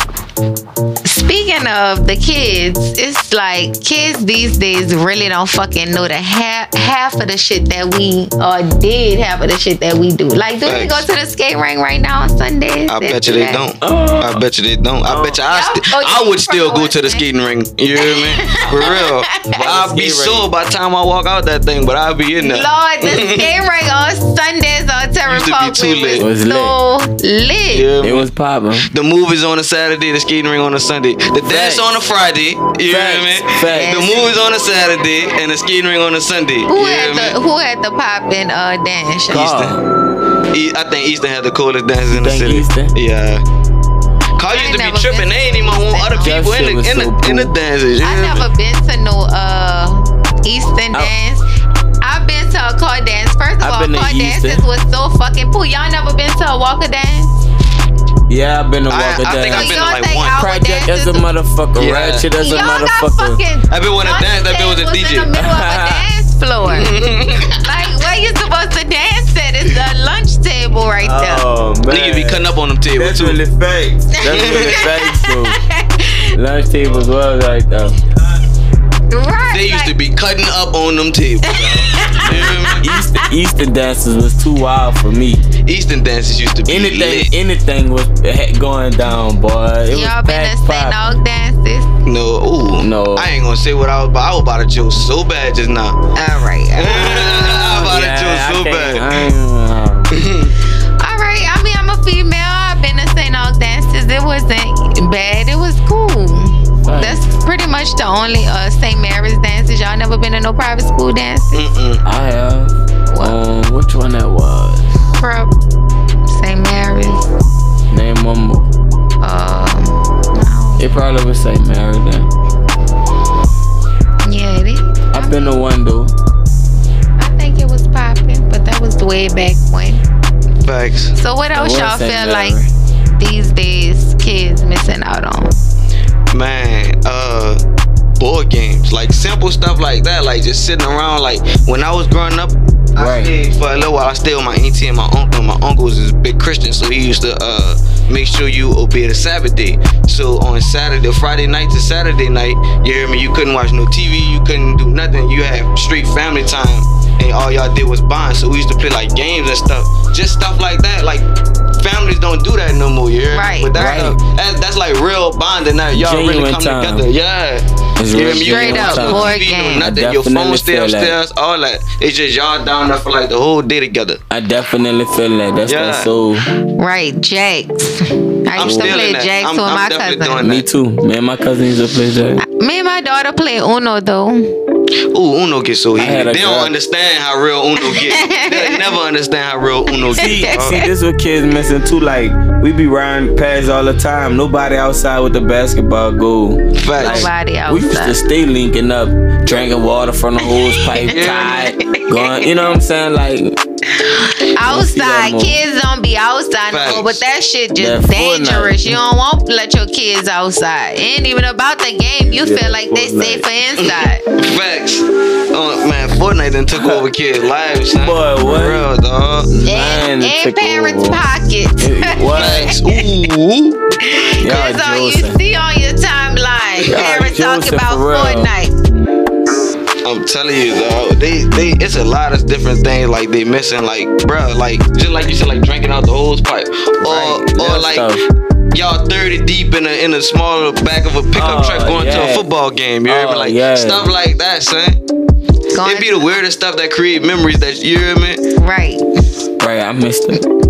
speaking of the kids, it's like kids these days really don't fucking know the half half of the shit that we or did half of the shit that we do. Like, do they go to the skate ring right now on Sundays? I bet you they that? don't. Oh. I bet you they don't. I bet you I, oh. st- Oh, you I would still go to the skating ring. You hear me? [LAUGHS] For real. I'll be Skate sore by the time I walk out that thing, but I'll be in there. Lord, the [LAUGHS] skate ring on Sundays on Terry Used to be Parkway too lit. was, It was so lit. Yeah, It man. was popping. The movies on a Saturday, the skating ring on a Sunday. The dance Facts. on a Friday. You hear Facts. me? Facts. The movies on a Saturday and the skating ring on a Sunday. Who you had hear the me? Who had the poppin' uh dance show? Car. E- I think Easton had the coolest dances in the city. Easton? Yeah. Carl I used to be tripping. They ain't even to want other people in the was in the, so in the cool. dances. You I hear me? never been to no uh Easton I- dance. I've been to a car dance. First of I've all, been car Easton. dances was so fucking cool. Y'all never been to a Walker dance? Yeah, I've been to I- Walker I think I've been to like one. Project as a motherfucker, Yeah. ratchet as a Y'all motherfucker. I've been wanna dance, I've been with a DJ. in the middle of a [LAUGHS] dance floor. like where you supposed to dance at? It's the lunch table right there. Oh man, Niggas be cutting up on them tables That's too. really facts. That's really facts, though. Lunch tables was right there. Uh, right. They used like, to be cutting up on them tables. y'all. [LAUGHS] You hear me? Easter, Easter dances was too wild for me. Easton dances used to be Anything, lit. anything was going down, boy. It Y'all was been packed to St. poppin'. Og dances? No, ooh, No. I ain't gonna say what I was, but I was about to joke so bad just now. All right. [LAUGHS] I was about to joke so can't- bad. Uh, All right. I mean, I'm a female. I've been to St. Aug dances. It wasn't bad. Pretty much the only uh, St. Mary's dances. Y'all never been to no private school dances? Mm-mm. I have. Um, which one that was? Prep. St. Mary's. Name one more. Um. It probably was St. Mary's then. Yeah, it is. I've been to one though. I think it was popping, but that was the way back when. Facts. So what else y'all St. feel Mary. like these days kids missing out on? Man, uh, board games, like simple stuff like that, like just sitting around. Like when I was growing up, I Right. stayed for a little while. I stayed with my auntie and my uncle. My uncle was a big Christian, so he used to uh make sure you obey the Sabbath day. So on Saturday, Friday night to Saturday night, you hear me? You couldn't watch no TV, you couldn't do nothing. You had straight family time, and all y'all did was bond. So we used to play like games and stuff, just stuff like that. Like families don't do that no more. You hear? Right. But that, Right. Uh, that- that's like real bonding. That y'all really come time. together. Yeah. It's You hear real me? You Straight can't up, watch board game. nothing. Your phone definitely stay feel that. all that. It's just y'all down there for like the whole day together. I definitely feel that. That's Yeah. that soul. Right, Jacks. I I'm used to play in that. Jacks I'm- with I'm my cousin. Me too. Me and my cousin used to play that. Me and my daughter play Uno though. Ooh, Uno get so heated. had a They don't understand how real Uno get. [LAUGHS] they never understand how real Uno See, get. see, this what kids missing too. Like we be riding past all the time. Nobody outside with the basketball goal. Facts. Nobody We used to stay linking up, drinking water from the hose pipe, [LAUGHS] Yeah. tied, going. You know what I'm saying? Like I [LAUGHS] outside. more. Kids don't be outside no more, but that shit That just dangerous. Fortnite. You don't want to let your kids outside. It ain't even about the game. You Yeah, feel like they Fortnite. safer inside. [LAUGHS] Facts. Oh man, Fortnite done took over kids' lives, son. Boy, what? For real, dog. and and parents' over. pockets. What? [LAUGHS] Facts. Ooh. Y'all That's all you see on your timeline. Y'all Parents talking about for. Fortnite. I'm telling you, though, They, they, it's a lot of different things like they missing, like, bruh, like just like you said, like drinking out the hose pipe, or Right, or little like stuff. y'all 30 deep in a in a small back of a pickup Oh, truck going to a football game. You hear me? Oh, Like yeah. stuff like that, son. Going It be the weirdest stuff that create memories that you hear me. right. Right, I missed it.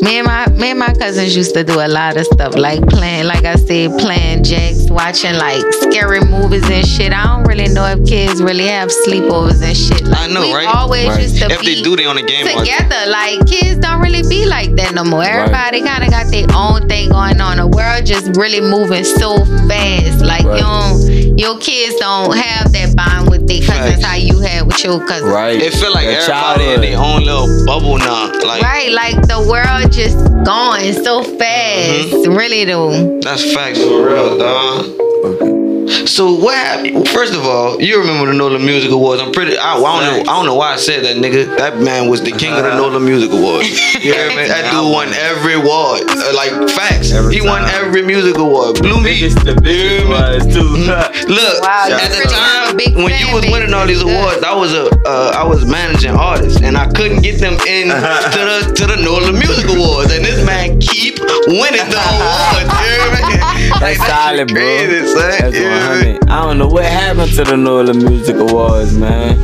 Me and my me and my cousins used to do a lot of stuff like playing, like I said, playing jacks, watching like scary movies and shit. I don't really know if kids really have sleepovers and shit. Like, I know, we right? Always Right. used to If be they do, they on the game. all- together. Like kids don't really be like that no more. Everybody kind of got their own thing going on. The world just really moving so fast. Like Right. you don't, your kids don't have that bond with their cousins Facts. how you had with your cousins. Right. It feel like That everybody in their own little bubble now. Like Right, like the world just going so fast. Mm-hmm. Really though. that's facts for real, dog. So what happened? First of all, you remember the NOLA Music Awards? I'm pretty. I, I don't know. I don't know why I said that, nigga. That man was the king of the NOLA Music Awards. [LAUGHS] You hear me? That dude won every award. Uh, like facts. Every he won time. every music award. Blew me. biggest, the biggest was too. [LAUGHS] Look, Wow, at the really have a time big when you was winning all these awards, I was a uh, I was managing artists, and I couldn't get them in [LAUGHS] to the to the NOLA Music Awards, and this man keep winning the awards. You hear me? That's that solid, shit bro. son. That's You 100. I don't know what happened to the NOLA Music Awards, man.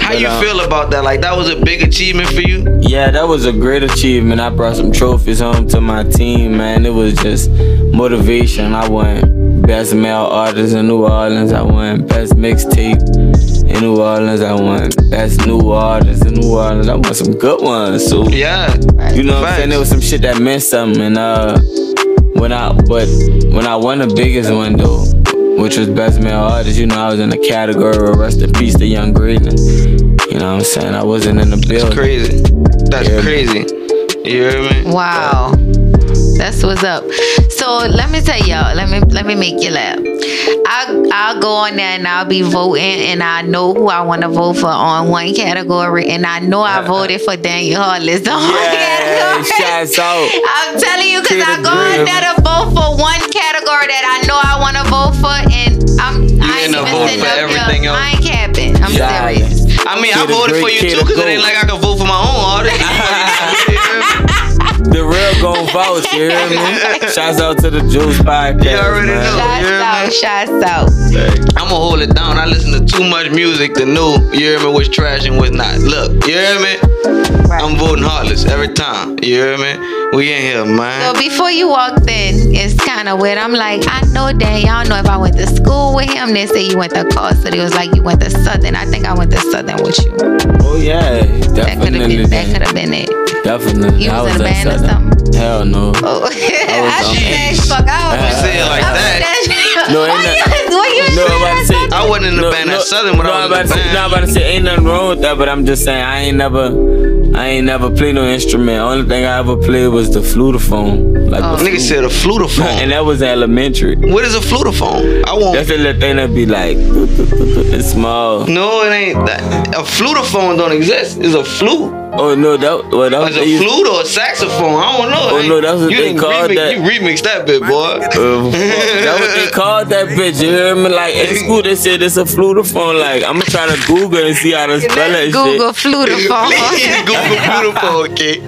How But, you um, feel about that? Like that was a big achievement for you? Yeah, that was a great achievement. I brought some trophies home to my team, man. It was just motivation. I won Best Male Artist in New Orleans. I won Best Mixtape in New Orleans. I won Best New Artist in New Orleans. I won some good ones. So Yeah. you know what I'm saying? There was some shit that meant something. And uh, when I but when I won the biggest one though, which was Best Male Artist, you know I was in the category of Rest in Peace to Young Greatness. You know what I'm saying? I wasn't in the building. That's crazy. That's crazy. You hear me? Wow. That's what's up. So let me tell y'all, let me let me make you laugh. I I'll go on there and I'll be voting and I know who I want to vote for on one category and I know I voted for Daniel Heartless on one Yeah, category. shouts out. I'm telling you, cause I the go on there to vote for one category that I know I want to vote for, and I'm I ain't even voting sitting for up everything there. else? I ain't capping. I'm Yeah. serious. I mean, I Kid a voted for you too, cause it ain't like I can vote for my own artist. [LAUGHS] [LAUGHS] You hear me? The real gon' vouch, [LAUGHS] you hear me? Shouts out to the Joce Podcast. You already man. know. Shots yeah, out, man. shots out. I'ma hold it down. I listen to too much music to know, you hear me, what's trash and what's not. Look, you hear me? I'm voting Heartless every time. You hear me? We in here, man. So before you walked in, it's kind of weird. I'm like, I know Dan. Y'all know if I went to school with him, they say you went to Costa. It was like you went to Southern. I think I went to Southern with you. Oh yeah, That could have definitely. been. That could have been it. Definitely. You I was in a band or something? Hell no. Oh, I on should H. say, fuck out. You say it like that. [LAUGHS] No, Why ain't that- you, why you No, I'm about to say. I wasn't in the band at Southern when no, I was about in to the say, band. no, I'm about to say, ain't nothing wrong with that, but I'm just saying, I ain't never, I ain't never played no instrument. Only thing I ever played was the flutophone, like Oh. the Nigga said a [LAUGHS] and that was elementary. What is a flutophone? I won't. That's the little thing that be like, [LAUGHS] it's small. No, it ain't. That, a flutophone don't exist. It's a flute. Oh no, that well, that was It's a used- flute or a saxophone. I don't know. Oh, Ain't- no, that's what you they called remix, that. You remixed that bit, boy. [LAUGHS] Uh, that what they called that bitch. You hear me? Like at school, they said it's a flutophone. Like I'm gonna try to Google and see how to spell that Let's shit. Google flutophone. [LAUGHS] Please Google flutophone, okay?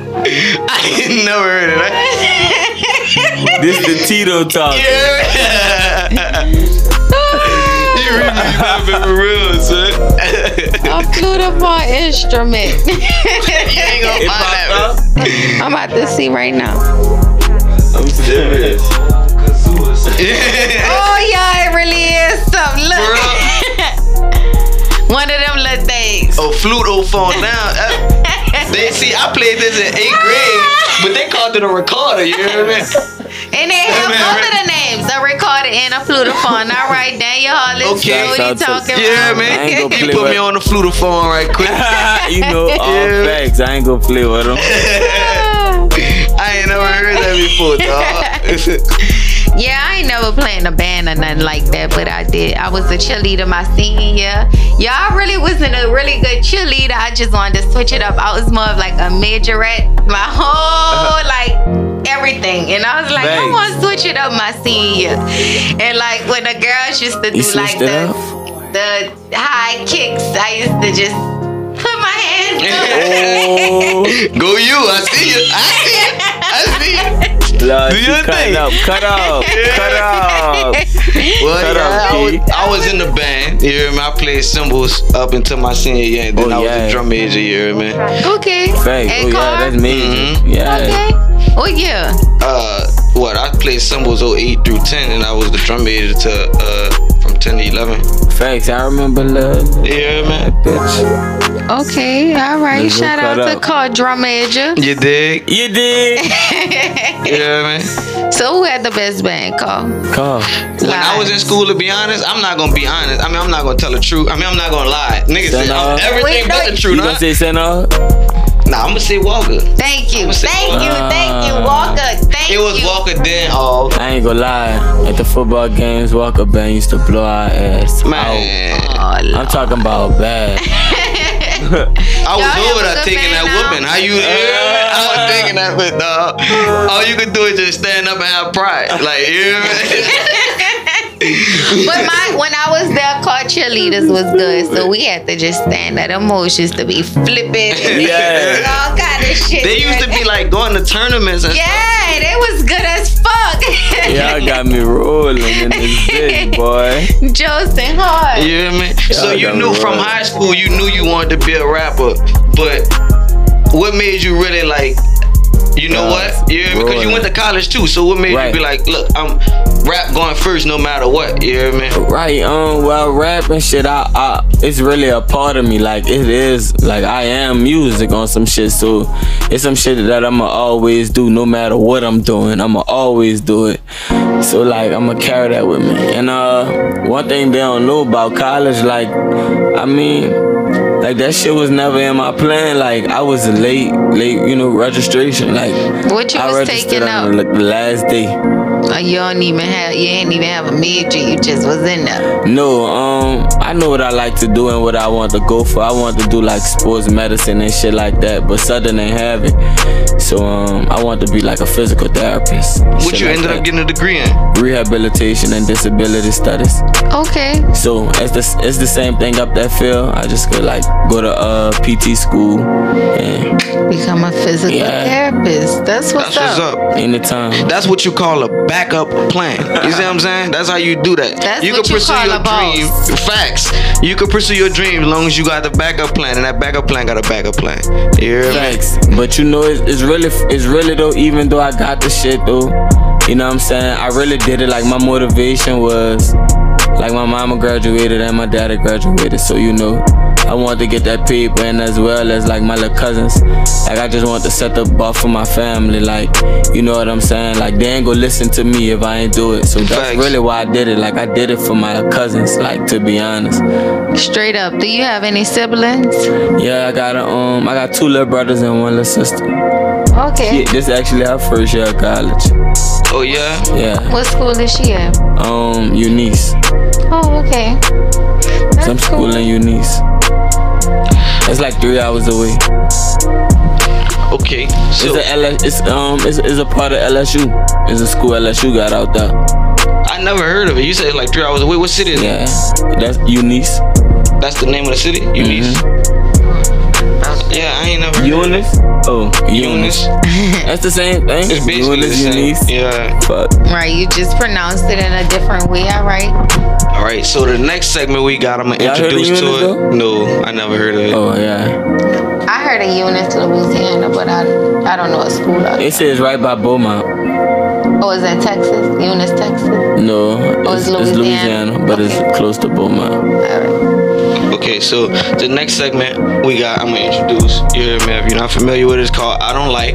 I ain't never heard of that. This is the Tito talk. Yeah. [LAUGHS] you remixed that bit for real, son. A flutophone instrument. [LAUGHS] you ain't gonna find that. I'm about to see right now. I'm serious. [LAUGHS] Oh yeah, it really is something. Look. [LAUGHS] One of them little things. a flutophone now. uh, They see, I played this in eighth grade, but they called it a recorder. You know what I me? And they have both of the names, a recorder and a flutophone. All right, Daniel Heartless, Okay. what you Shout out to- talking Yeah, about? man. I ain't gonna You put with- me on the flutophone right quick. [LAUGHS] you know, all Yeah. facts. I ain't gonna play with them. [LAUGHS] I ain't never heard that before, dog. [LAUGHS] Yeah, I ain't never played in a band or nothing like that, but I did. I was a cheerleader my senior year. Yeah, I really wasn't a really good cheerleader. I just wanted to switch it up. I was more of like a majorette, my whole like everything. And I was like, I Thanks. want to switch it up my senior year. And like when the girls used to do You like the the high kicks, I used to just put my hands. [LAUGHS] Oh, Go you. I see you. I see you. I see you. Lord, Do she your cut thing. up, cut up, cut [LAUGHS] up. Well, Shut yeah, up, I, was, P. I was in the band. You hear me? I played cymbals up until my senior year, and then Oh, I was yeah. a drum major. You hear me? Okay. Thanks. Oh yeah, Carl? that's major. Mhm. Yeah. Okay. Oh yeah. Uh, what? I played cymbals 08 through 10, and I was the drum major to uh from 10 to 11. Facts. I remember love. You hear That me? bitch. Okay, all right. Let's Shout out that to up. Carl Drum Major. You dig? You did. You hear me? So who had the best band, Carl? Call. When I was in school, to be honest, I'm not gonna be honest. I mean, I'm not gonna tell the truth. I mean, I'm not gonna lie. Niggas say Then, uh, everything Wait, but no, the truth. You gonna Huh? say St. Aug? Nah, I'm gonna say Walker. Thank you, I'ma thank you, Walker. thank you, Walker. Thank It was you. Walker then. Oh I ain't gonna lie. At the football games, Walker Band used to blow our ass out. man, Oh, I'm talking about bad. [LAUGHS] I was Y'all over there taking that now? whooping. How you? I was taking that, but dog. All you could do is just stand up and have pride. Like you. [LAUGHS] hear me? But my when I was there, Carl cheerleaders was good, so we had to just stand at emotions to be flipping. [LAUGHS] Yeah. all kind of shit. they used to be like going to tournaments and Yeah, they was good as fuck. Y'all got me rolling in this bitch, [LAUGHS] boy. Joseph Hart. You hear me? So you knew from high school you knew you wanted to be a rapper, but what made you really like? You know Uh, what? Me? Because you went to college too. So what made Right. you be like, look, I'm rap going first no matter what. You hear me? Right, um, well, rap and shit, I, I, it's really a part of me. Like, it is, like, I am music on some shit. So, it's some shit that I'ma always do no matter what I'm doing. I'ma always do it. So, like, I'ma carry that with me. And, uh, one thing they don't know about college, like, I mean, like, that shit was never in my plan. Like, I was late, late, you know, registration. Like, What you I was taking the, the last day. Oh, you don't even have you ain't even have a major. You just was in there. No, um, I know what I like to do and what I want to go for. I want to do like sports medicine and shit like that, but Southern ain't have it. So um, I want to be like a physical therapist. What you like ended that. up getting a degree in? Rehabilitation and disability studies. Okay. So it's the it's the same thing up that field. I just could like go to uh PT school and Become a physical Yeah. therapist. That's what's, That's what's up. up. anytime. That's what you call a backup plan. You see what I'm saying? That's how you do that. That's you what can you pursue call your a boss. dream. Facts. You can pursue your dream as long as you got the backup plan, and that backup plan got a backup plan. You hear me? But you know, it's, it's really, it's really though. Even though I got the shit though, you know what I'm saying. I really did it. Like my motivation was, like my mama graduated and my daddy graduated. So you know, I wanted to get that paper and as well as like my little cousins. Like I just want to set the bar for my family. Like you know what I'm saying. Like they ain't gonna listen to me if I ain't do it. So that's Facts. really why I did it. Like I did it for my cousins. Like to be honest. Straight up. Do you have any siblings? Yeah, I got a, um, I got two little brothers and one little sister. Okay. Yeah, this actually her first year of college. Oh yeah. Yeah. What school is she at? Um, Eunice. Oh, okay. That's Some school cool. in Eunice. It's like three hours away. Okay. So It's a LS, it's um it's, it's a part of LSU. It's a school LSU got out there. I never heard of it. You said it's like three hours away. What city is it? Yeah. That's Eunice. That's the name of the city? Eunice. Yeah, I ain't never heard of. Eunice? Oh, Eunice. Eunice. That's the same thing. It's basically the Eunice, same. Eunice. Yeah. Fuck. Right, you just pronounced it in a different way. All right. All right. So the next segment we got, I'm gonna Y'all introduce to it. though? No, I never heard of it. Oh yeah. I heard of Eunice, Louisiana, but I I don't know what school out It says right by Beaumont. Oh, is that Texas? Eunice, Texas. No, Oh, it's, it's it's Louisiana. Louisiana, but it's close to Beaumont. All right. Okay, so the next segment we got, I'm gonna introduce. You hear me? If you're not familiar with it, it's called I Don't Like.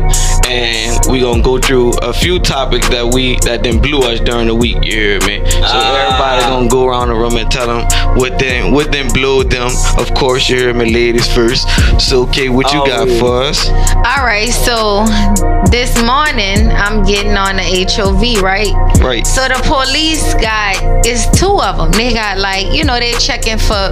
And we gonna go through a few topics that we that then blew us during the week. You hear me? So Ah. everybody gonna go around the room and tell them what then what then blew them. Of course, you hear me, ladies first. So, okay, what you Oh, got yeah. for us? All right, so this morning I'm getting on the HOV, right? Right. So the police got it's two of them. They got like you know they checking for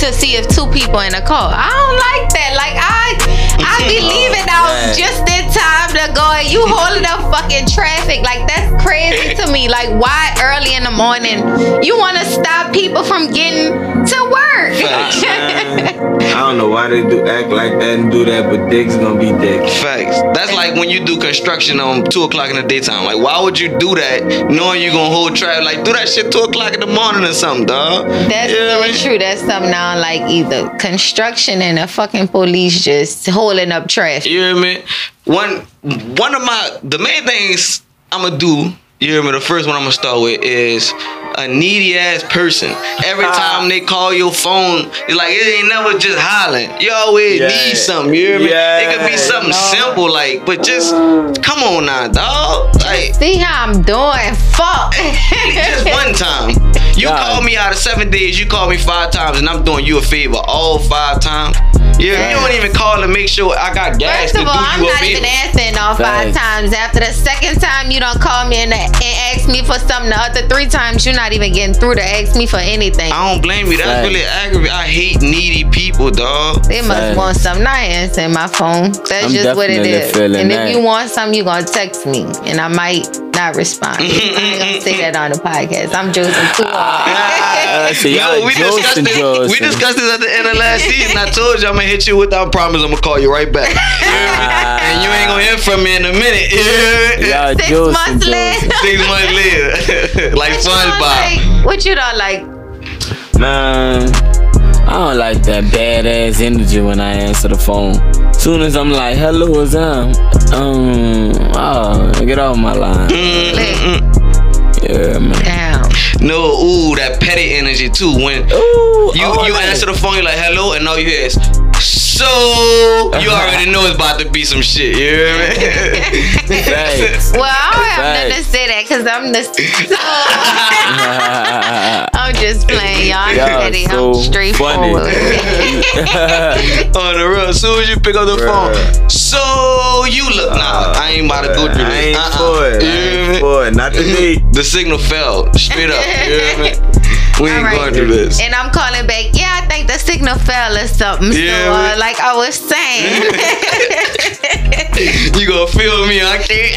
to see if two people in a car. I don't like that. Like I I be leaving out Yeah. just in time to go and you holding up fucking traffic. Like that's crazy to me. Like why early in the morning you want to stop people from getting to work? Facts. [LAUGHS] I don't know why they do act like that and do that, but dicks gonna be dicks. Facts. That's like when you do construction on two o'clock in the daytime. Like, why would you do that knowing you gonna hold traffic? Like, do that shit two o'clock in the morning or something, dog. That's Yeah, so man. true. That's something I don't like either. Construction and the fucking police just holding up traffic. You hear me? One one of my the main things I'ma do, you hear me? The first one I'm gonna start with is a needy ass person. Every ah. time they call your phone, it's like it ain't never just hollering. You always Yeah. need something, you hear me? It could be Yeah. something simple, like, but just come on now, dog. Like See how I'm doing? Fuck. [LAUGHS] just one time. You God. call me out of seven days, you call me five times, and I'm doing you a favor all five times. Yeah, you don't even call to make sure I got gas First to of do all, I'm not favor. even answering all five Thanks. times. After the second time you don't call me and, and ask me for something, the other three times you're not even getting through to ask me for anything. I don't blame you. That's Facts. really aggravating. I hate needy people, dog. They must Facts. want something. I ain't answering my phone. That's I'm just what it definitely is. feeling And that. if you want something, you're gonna text me, and I might not respond. I ain't gonna [LAUGHS] say that on the podcast. I'm joking too hard. Uh, so y'all Yo, we discussed Joseph this. We discussed this at the end of last season. I told you I'm gonna hit you with. I promise I'm gonna call you right back. [LAUGHS] and you ain't gonna hear from me in a minute. Y'all Six Joseph months Joseph. later. [LAUGHS] Six months later, like What you SpongeBob. like? What you don't like? Man, I don't like that badass energy when I answer the phone. Soon as I'm like, hello, is um, um, oh, get off my line. Yeah, man. Damn. No, ooh, that petty energy too. When Ooh, you all you answer the phone, you're like hello, and all you hear is so. You already know it's about to be some shit. You hear me? Thanks. [LAUGHS] Well, I don't have nothing to say that because I'm the. [LAUGHS] I'm just playing, y'all. I'm Y'all petty. so I'm straightforward. [LAUGHS] On the real, as soon as you pick up the phone, so you look. Nah, I ain't about to go through I this. ain't Uh-uh. for it. You I ain't for it. Not today. The signal fell straight up. You hear me? We ain't All right. going through this. And I'm calling back. Yeah, I think the signal fell or something. Yeah, so, uh, man. like I was saying. [LAUGHS] You gonna feel me, huh, [LAUGHS] kid?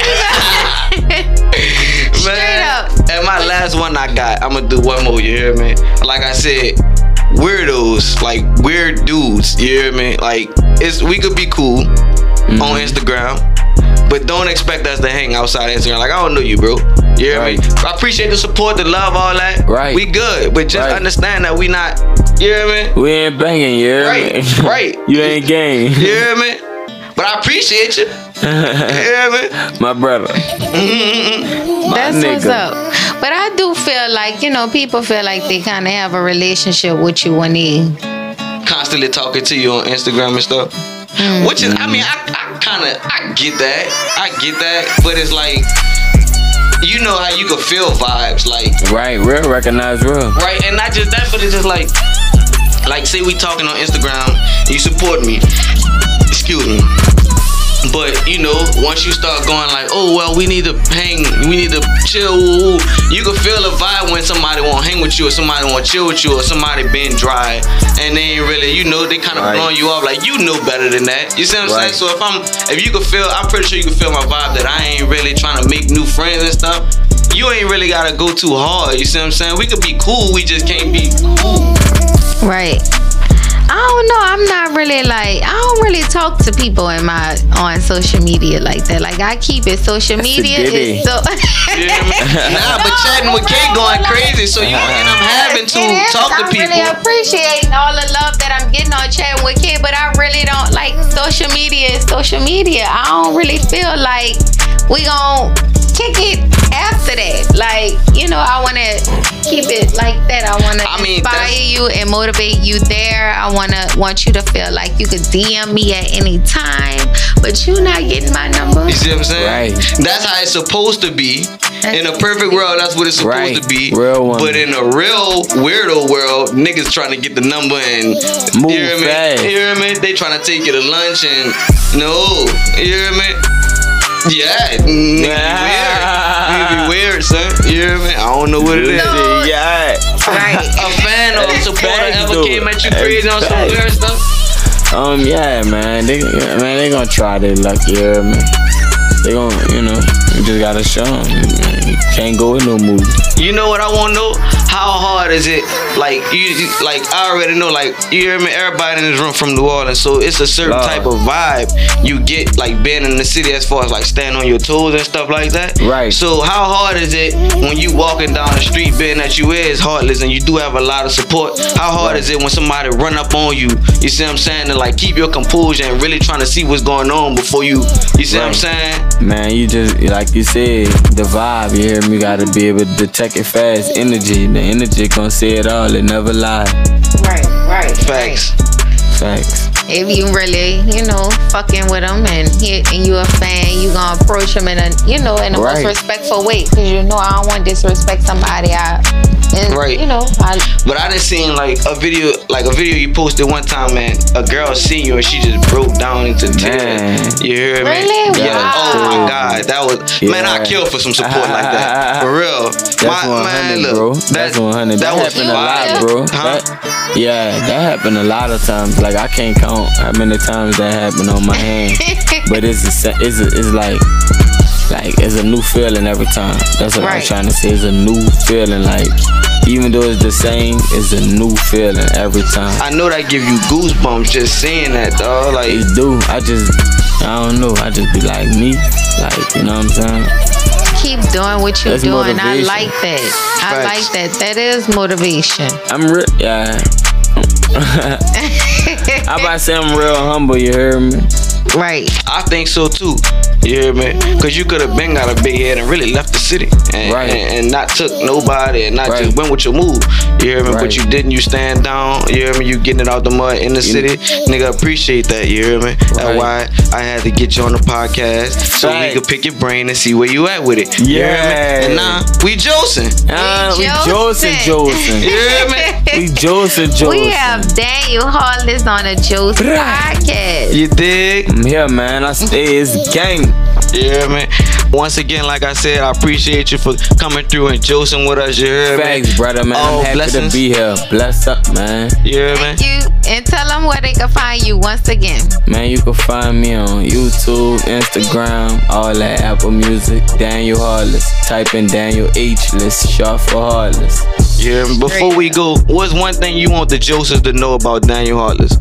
Straight up. And my last one I got, I'm gonna do one more. You hear me? Like I said, weirdos, like weird dudes. You hear me? Like it's we could be cool on Instagram, but don't expect us to hang outside Instagram. Like I don't know you, bro. You hear me? I appreciate the support, the love, all that. Right. We good, but just Right. understand that we not. You hear me? We ain't banging, you hear Right, me? [LAUGHS] right. You ain't gang. You hear me? But I appreciate you. You [LAUGHS] hear me? My brother. [LAUGHS] That's what's up. But I do feel like, you know, people feel like they kind of have a relationship with you when they. constantly talking to you on Instagram and stuff. Mm. Which is, I mean, I, I kind of, I get that, I get that, but it's like, you know how you can feel vibes, like, Right, real recognize real. right, and not just that, but it's just like, like, say we talking on Instagram, you support me, excuse me. But you know, once you start going like, oh well, we need to hang, we need to chill. You can feel a vibe when somebody won't hang with you, or somebody won't chill with you, or somebody being dry, and they ain't really, you know, they kind of Right. blowing you off like you know better than that. You see what I'm Right. saying? So if I'm, if you can feel, I'm pretty sure you can feel my vibe that I ain't really trying to make new friends and stuff. You ain't really gotta go too hard. You see what I'm saying? We could be cool, we just can't be cool. Right. I don't know. I'm not really like I don't really talk to people in my on social media like that. Like I keep it. Social That's media ditty. is so. You hear me? nah, but chatting with Kate going crazy, so you end up having to It is. talk to I'm people. really appreciating all the love that I'm getting on chatting with Kate, but I really don't like social media. Is social media. I don't really feel like we gon' kick it after that. Like, you know, I want to keep it like that. I want to I mean, inspire that's- you and motivate you there. I want to want you to feel like you could DM me at any time, but you not getting my number. You see what I'm saying? Right. That's how it's supposed to be. In a perfect world, that's what it's supposed Right. to be. Real one. But in a real weirdo world, niggas trying to get the number and Move you hear me? fast. You hear me? They trying to take you to lunch and no, you hear me? Yeah, nigga be weird. Nigga be weird, son. You hear me? I don't know what it is. No. Yeah. Right. A fan or a supporter ever though. came at you crazy on some weird stuff? Um, yeah, man. They, man, they gonna try their luck, you hear me? They gonna, you know, you just gotta show them. You can't go in no movie. You know what I want to know? How hard is it? Like you, like I already know. Like you hear me? Everybody in this room from New Orleans, so it's a certain Love. type of vibe you get, like being in the city, as far as like standing on your toes and stuff like that. Right. So how hard is it when you walking down the street, being that you is heartless and you do have a lot of support? How hard is it when somebody run up on you? You see what I'm saying? To like keep your composure and really trying to see what's going on before you. You see what I'm saying? Man, you just like you said, the vibe. You hear me? Gotta be able to detect it fast. Energy, the energy gonna say it all. It never lie. Right, right. Facts. Facts. If you really, you know, fucking with him and he, and you a fan, you gonna approach him in a, you know, in a Right. most respectful way, cause you know I don't want to disrespect somebody. I, and Right. you know, I, But I done seen like a video, like a video you posted one time, man. A girl seen you and she just broke down into tears. Man. You hear me? Really? Yeah. Wow. Oh my God, that was man. I Yeah. kill for some support like that. [LAUGHS] For real. That's my 100, man, look, bro. That, That's 100. That, that was happened a lot, bro. Huh? That- yeah, that happened a lot of times. Like I can't count how many times that happened on my hand. [LAUGHS] but it's a, se- it's a, it's like like it's a new feeling every time. That's what I'm trying to say. It's a new feeling. Like even though it's the same, it's a new feeling every time. I know that give you goosebumps just saying that, dog. Like It do. I just I don't know. I just be like me. Like you know what I'm saying. keep doing what you're That's doing. I like that. I like that. That is motivation. I'm real. Yeah. [LAUGHS] [LAUGHS] [LAUGHS] I about to say I'm real humble. You heard me? Right. I think so too. You hear me? Cause you could have been got a big head and really left the city, and, Right. and, and not took nobody, and not Right. just went with your move. You hear me? But you didn't. You stand down. You hear me? You getting it out the mud in the city. Nigga, appreciate that. You hear me? That's why I had to get you on the podcast so we could pick your brain and see where you at with it. You hear me? Yeah. And now we Josing. Uh, we Joseph. Joseph Joseph. You hear me? We Joseph [LAUGHS] Joseph. We have Daniel Heartless on a Joce podcast. You dig? I'm here, man. I stay is gang. You hear me? Once again, like I said, I appreciate you for coming through and josing with us. You hear me? Thanks, brother, man. All I'm oh, happy blessings. to be here. Bless up, man. You hear me? Thank you. And tell them where they can find you once again. Man, you can find me on YouTube, Instagram, all that Apple Music. Daniel Heartless. Type in Daniel H list, short for Heartless. Yeah, before we go, what's one thing you want the Josephs to know about Daniel Heartless?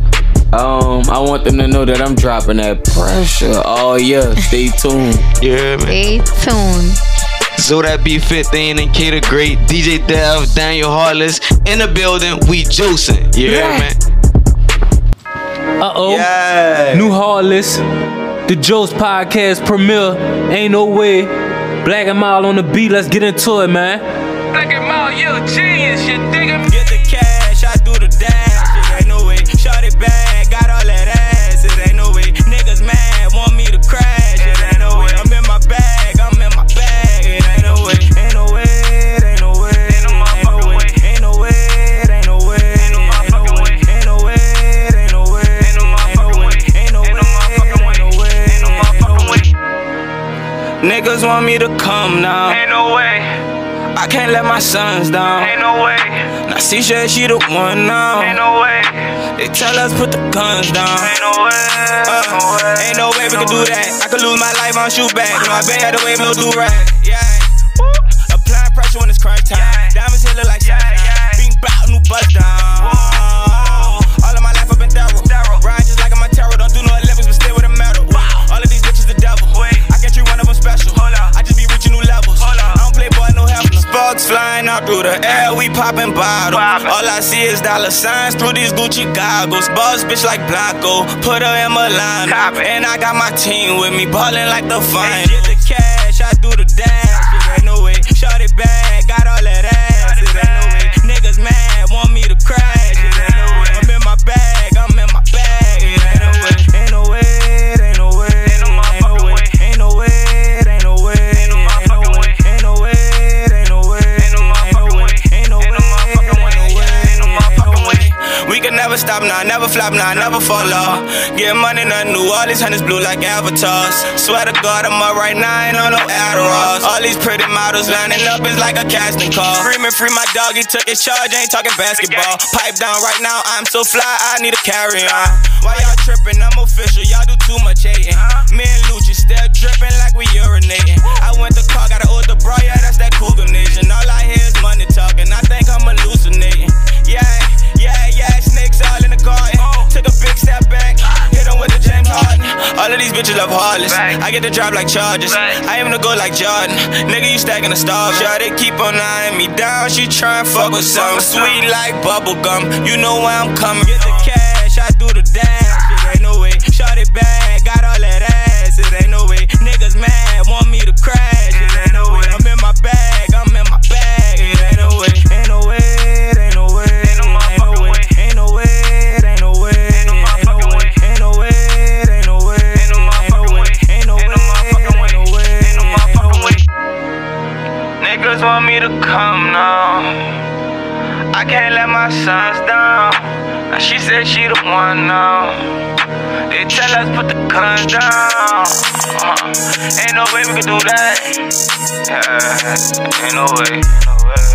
Um, I want them to know that I'm dropping that pressure Oh yeah, Stay [LAUGHS] tuned. You hear me? Stay tuned. So that be 15 and Kay the Great, DJ Dev, Daniel Heartless in the building. We Joseph. You hear me? Uh oh. Yeah. New Heartless. The Joce podcast premiere. Ain't no way. Black and Mild on the beat. Let's get into it, man. Black and Mild, you a genius. You dig him? Niggas want me to come now. Ain't no way. I can't let my sons down. Ain't no way. Now said she the one now. Ain't no way. They tell us put the guns down. Ain't no way. Uh, ain't no way we can do that. I could lose my life on shoot back. Know I been had to wave no do right. Yeah. Through the air, we popping bottles. All I see is dollar signs through these Gucci goggles. Boss bitch like Blanco, put her in Milan. And I got my team with me, ballin' like the fine. Stop now, never flop now, never fall off. Get money, nothing new. All these hunters blue like avatars. Swear to God, I'm up right now, ain't on no Adderall. All these pretty models lining up is like a casting call. Screaming free my dog, he took his charge, ain't talking basketball. Pipe down right now, I'm so fly, I need a carry on. Why y'all tripping? I'm official, y'all do too much hating. Me and Lucci still dripping like we urinating. I went to car, got an older bra, yeah, that's that Cougar. All of these bitches love heartless. I get to drive like charges. I aim to go like Jordan. Nigga, you stacking the stars. Sure, they keep on eyeing me down. She tryna fuck with something sweet like bubblegum. You know where I'm coming. Niggas want me to come now. I can't let my sons down. Now she said she the one now. They tell us put the gun down. Uh-huh. Ain't no way we can do that. Yeah, ain't no way. Ain't no way.